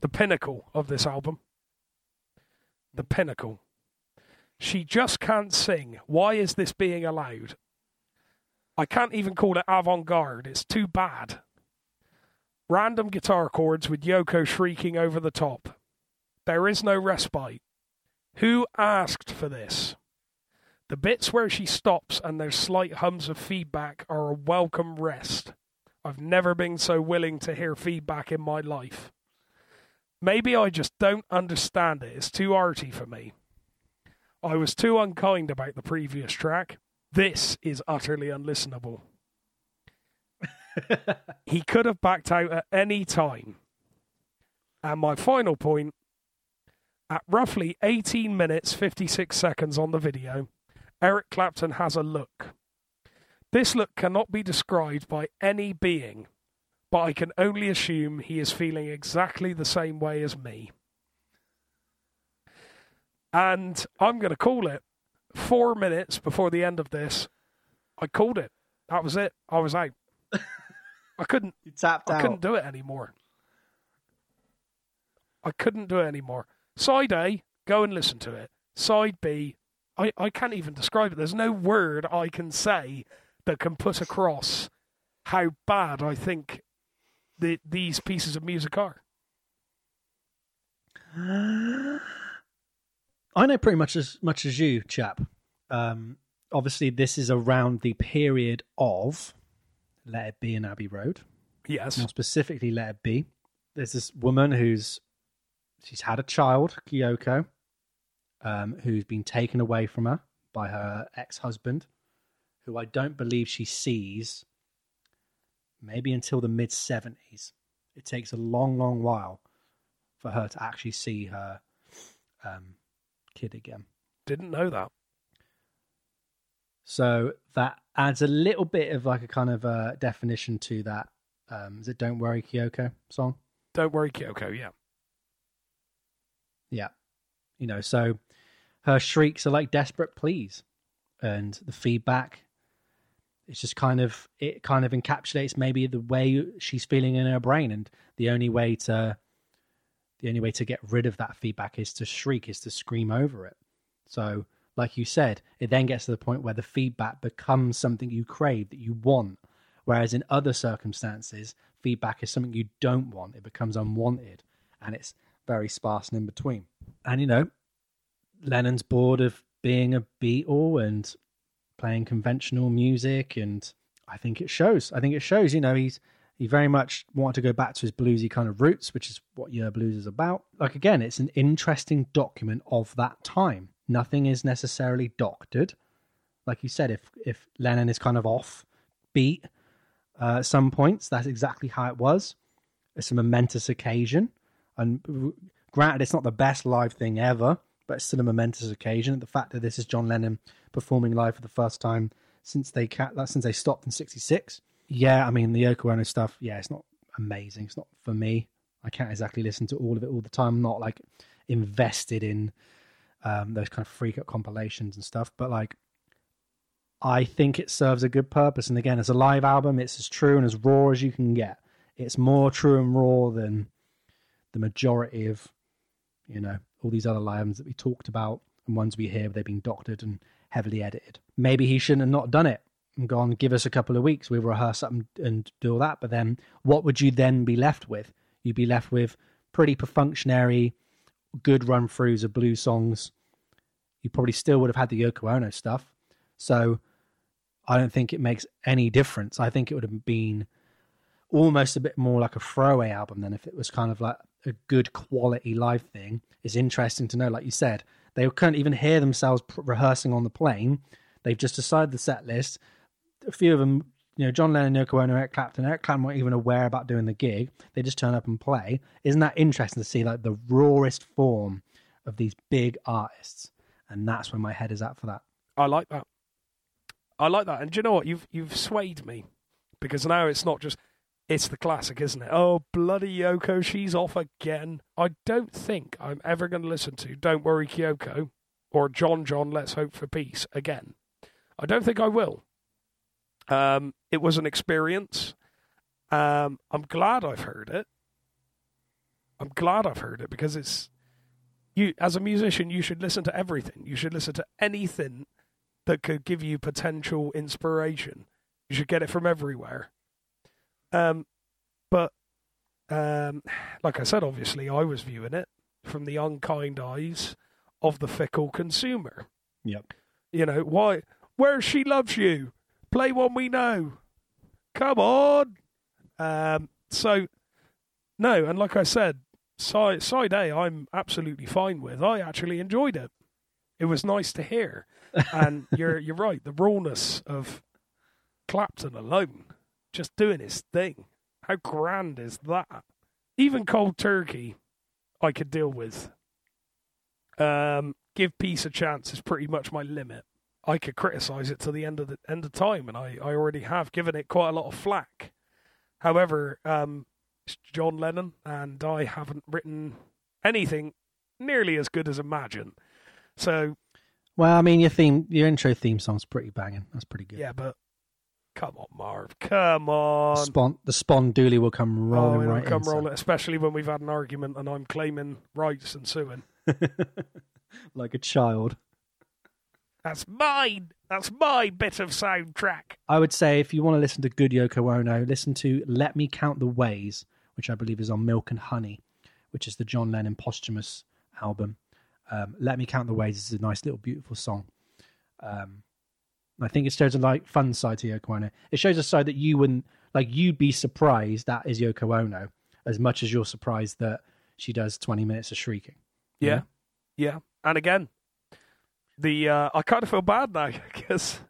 The pinnacle of this album. The pinnacle. She just can't sing. Why is this being allowed? I can't even call it avant garde. It's too bad. Random guitar chords with Yoko shrieking over the top. There is no respite. Who asked for this? The bits where she stops and there's slight hums of feedback are a welcome rest. I've never been so willing to hear feedback in my life. Maybe I just don't understand it. It's too arty for me. I was too unkind about the previous track. This is utterly unlistenable. he could have backed out at any time. And my final point at roughly 18 minutes 56 seconds on the video, Eric Clapton has a look. This look cannot be described by any being, but I can only assume he is feeling exactly the same way as me. And I'm going to call it four minutes before the end of this. I called it. That was it. I was out. I couldn't. You tapped I out. couldn't do it anymore. I couldn't do it anymore. Side A, go and listen to it. Side B, I, I can't even describe it. There's no word I can say that can put across how bad I think the, these pieces of music are. I know pretty much as much as you, chap. Um, obviously, this is around the period of Let It Be in Abbey Road. Yes. More specifically, Let It Be. There's this woman who's she's had a child, Kyoko, um, who's been taken away from her by her ex-husband, who I don't believe she sees maybe until the mid 70s. It takes a long, long while for her to actually see her um, kid again. Didn't know that. So that adds a little bit of like a kind of uh, definition to that. Um, is it "Don't Worry, Kyoko" song? Don't worry, Kyoko. Yeah. Yeah, you know. So her shrieks are like desperate pleas, and the feedback. It's just kind of it kind of encapsulates maybe the way she's feeling in her brain, and the only way to the only way to get rid of that feedback is to shriek, is to scream over it. So, like you said, it then gets to the point where the feedback becomes something you crave, that you want. Whereas in other circumstances, feedback is something you don't want. It becomes unwanted and it's very sparse and in between. And, you know, Lennon's bored of being a Beatle and playing conventional music. And I think it shows. I think it shows, you know, he's he very much wanted to go back to his bluesy kind of roots, which is what Yer Blues is about. Like again, it's an interesting document of that time. Nothing is necessarily doctored. Like you said, if if Lennon is kind of off beat uh, at some points, that's exactly how it was. it's a momentous occasion. And granted, it's not the best live thing ever, but it's still a momentous occasion. The fact that this is John Lennon performing live for the first time since they since they stopped in '66. Yeah, I mean the Yoko Ono stuff. Yeah, it's not amazing. It's not for me. I can't exactly listen to all of it all the time. I'm not like invested in um, those kind of freak out compilations and stuff. But like, I think it serves a good purpose. And again, as a live album, it's as true and as raw as you can get. It's more true and raw than the majority of, you know, all these other live albums that we talked about and ones we hear they've been doctored and heavily edited. Maybe he shouldn't have not done it and gone, give us a couple of weeks, we'll rehearse up and, and do all that. But then what would you then be left with? You'd be left with pretty perfunctionary, good run throughs of blues songs. You probably still would have had the Yoko Ono stuff. So I don't think it makes any difference. I think it would have been almost a bit more like a throwaway album than if it was kind of like a good quality live thing. It's interesting to know, like you said, they couldn't even hear themselves rehearsing on the plane. They've just decided the set list. A few of them, you know, John Lennon, Yoko Ono, Eric Clapton. Eric Clapton weren't even aware about doing the gig. They just turn up and play. Isn't that interesting to see, like the rawest form of these big artists? And that's where my head is at for that. I like that. I like that. And do you know what? You've you've swayed me because now it's not just it's the classic, isn't it? Oh bloody Yoko, she's off again. I don't think I'm ever going to listen to "Don't Worry Kyoko" or "John John, Let's Hope for Peace" again. I don't think I will. Um, it was an experience. Um, I'm glad I've heard it. I'm glad I've heard it because it's you as a musician. You should listen to everything. You should listen to anything that could give you potential inspiration. You should get it from everywhere. Um, but um, like I said, obviously, I was viewing it from the unkind eyes of the fickle consumer. Yep. You know why? Where she loves you, play one we know. Come on. Um, so no, and like I said, side side A, I'm absolutely fine with. I actually enjoyed it. It was nice to hear and you're you're right. The rawness of Clapton alone, just doing his thing. How grand is that? Even cold turkey, I could deal with. Um, give peace a chance is pretty much my limit. I could criticize it to the end of the end of time, and I, I already have given it quite a lot of flack. However, um, it's John Lennon, and I haven't written anything nearly as good as Imagine. So well, I mean, your theme, your intro theme song's pretty banging. That's pretty good. Yeah, but come on, Marv, come on. Spawn, the Spawn Dooley will come rolling oh, right come in. rolling, especially when we've had an argument and I'm claiming rights and suing. like a child. That's mine. That's my bit of soundtrack. I would say if you want to listen to good Yoko Ono, listen to "Let Me Count the Ways," which I believe is on Milk and Honey, which is the John Lennon posthumous album. Um, Let Me Count the Ways is a nice little beautiful song. Um, I think it shows a like fun side to Yoko Ono. It shows a side that you wouldn't like. You'd be surprised that is Yoko Ono as much as you're surprised that she does 20 minutes of shrieking. Yeah, know? yeah. And again, the uh, I kind of feel bad now because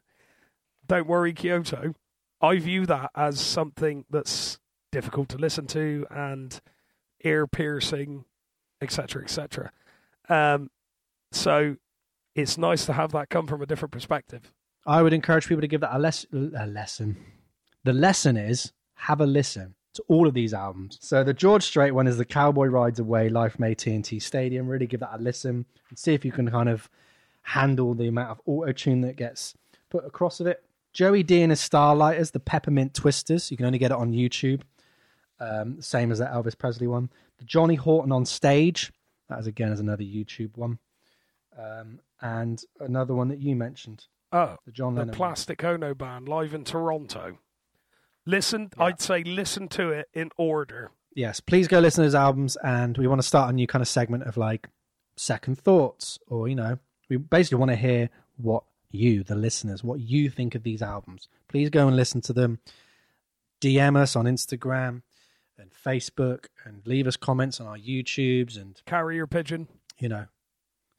don't worry, Kyoto. I view that as something that's difficult to listen to and ear piercing, etc., etc. Um, so it's nice to have that come from a different perspective. I would encourage people to give that a, les- a lesson. The lesson is have a listen to all of these albums. So the George Strait one is the Cowboy Rides Away Live from AT&T Stadium. Really give that a listen and see if you can kind of handle the amount of auto tune that gets put across of it. Joey Dee and his Starliters, the Peppermint Twisters. You can only get it on YouTube. Um, same as that Elvis Presley one. The Johnny Horton on stage. That is again as another YouTube one. Um, and another one that you mentioned. Oh, the John Lennon. The Plastic Ono Band live in Toronto. Listen, yeah. I'd say listen to it in order. Yes, please go listen to those albums, and we want to start a new kind of segment of like second thoughts, or you know, we basically want to hear what you, the listeners, what you think of these albums. Please go and listen to them. DM us on Instagram and Facebook and leave us comments on our YouTubes and carrier pigeon. You know,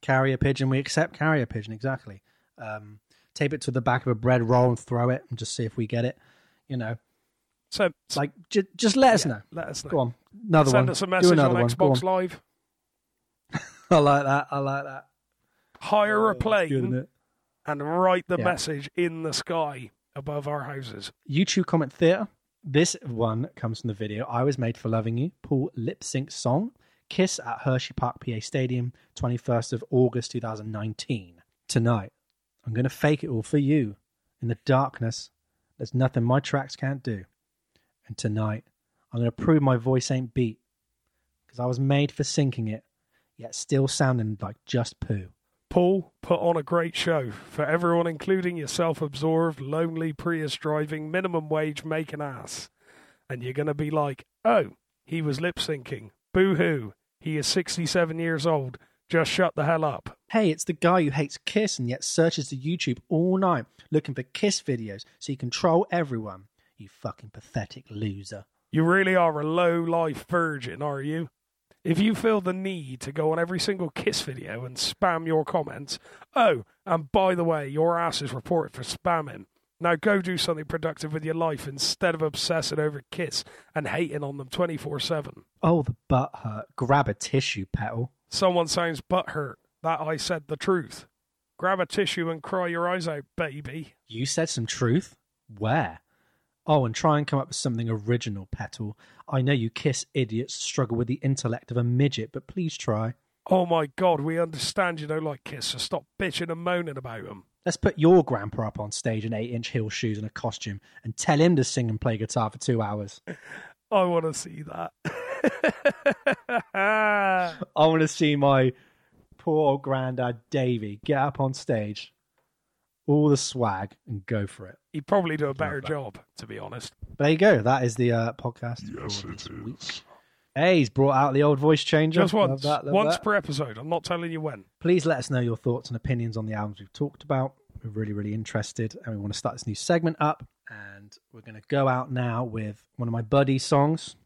carrier pigeon. We accept carrier pigeon exactly. Um, tape it to the back of a bread roll and throw it and just see if we get it. You know, So Like, j- just let us yeah, know. Let us know. Go on, another Send one. us a Do message another on one. Xbox Live. I like that. I like that. Hire oh, a Oh, that's plane and write the Yeah. message in the sky above our houses. YouTube comment theatre. This one comes from the video I Was Made for Loving You, Paul lip sync song, Kiss at Hershey Park PA Stadium, 21st of August 2019. Tonight, I'm going to fake it all for you. In the darkness, there's nothing my tracks can't do. And tonight, I'm going to prove my voice ain't beat because I was made for sinking it, yet still sounding like just poo. Paul put on a great show for everyone, including your self absorbed, lonely, Prius driving, minimum wage making ass. And you're going to be like, oh, he was lip syncing. Boo hoo. He is 67 years old. Just shut the hell up. Hey, it's the guy who hates Kiss and yet searches the YouTube all night looking for Kiss videos so he can troll everyone. You fucking pathetic loser. You really are a low life virgin, are you? If you feel the need to go on every single Kiss video and spam your comments, oh, and by the way, your ass is reported for spamming. Now go do something productive with your life instead of obsessing over Kiss and hating on them 24 7. Oh, the butt hurt. Grab a tissue, Petal. Someone sounds butt hurt. that I said the truth. Grab a tissue and cry your eyes out, baby. You said some truth? Where? Oh, and try and come up with something original, Petal. I know you Kiss idiots struggle with the intellect of a midget, but please try. Oh my god, we understand you don't like Kiss, so stop bitching and moaning about them. Let's put your grandpa up on stage in eight inch heel shoes and a costume and tell him to sing and play guitar for two hours. I want to see that. I want to see my poor old granddad Davy get up on stage, all the swag, and go for it. He'd probably do a better that. job, to be honest. But there you go. That is the uh, podcast. Yes, for this it week. is. Hey, he's brought out the old voice changer. Just Love once. that, love once that. per episode. I'm not telling you when. Please let us know your thoughts and opinions on the albums we've talked about. We're really, really interested, and we want to start this new segment up. And we're going to go out now with one of my buddy songs,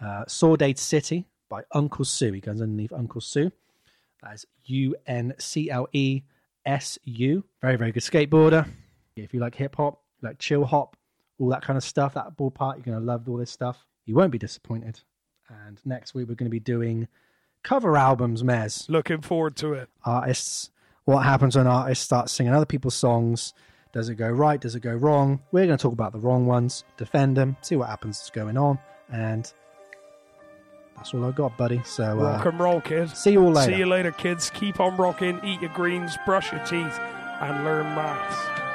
uh, Sordade City by Uncle Sue. He goes underneath Uncle Sue. That is U N C L E S U. Very, very good skateboarder. If you like hip hop, like chill hop, all that kind of stuff, that ball part, you're going to love all this stuff. You won't be disappointed. And next week, we're going to be doing cover albums, Mez Looking forward to it. artists. What happens when artists start singing other people's songs? Does it go right? Does it go wrong? We're going to talk about the wrong ones, defend them, see what happens is going on, and that's all I got, buddy. So Rock uh, and roll, kid. see you all later. See you later, kids. Keep on rocking, eat your greens, brush your teeth, and learn maths.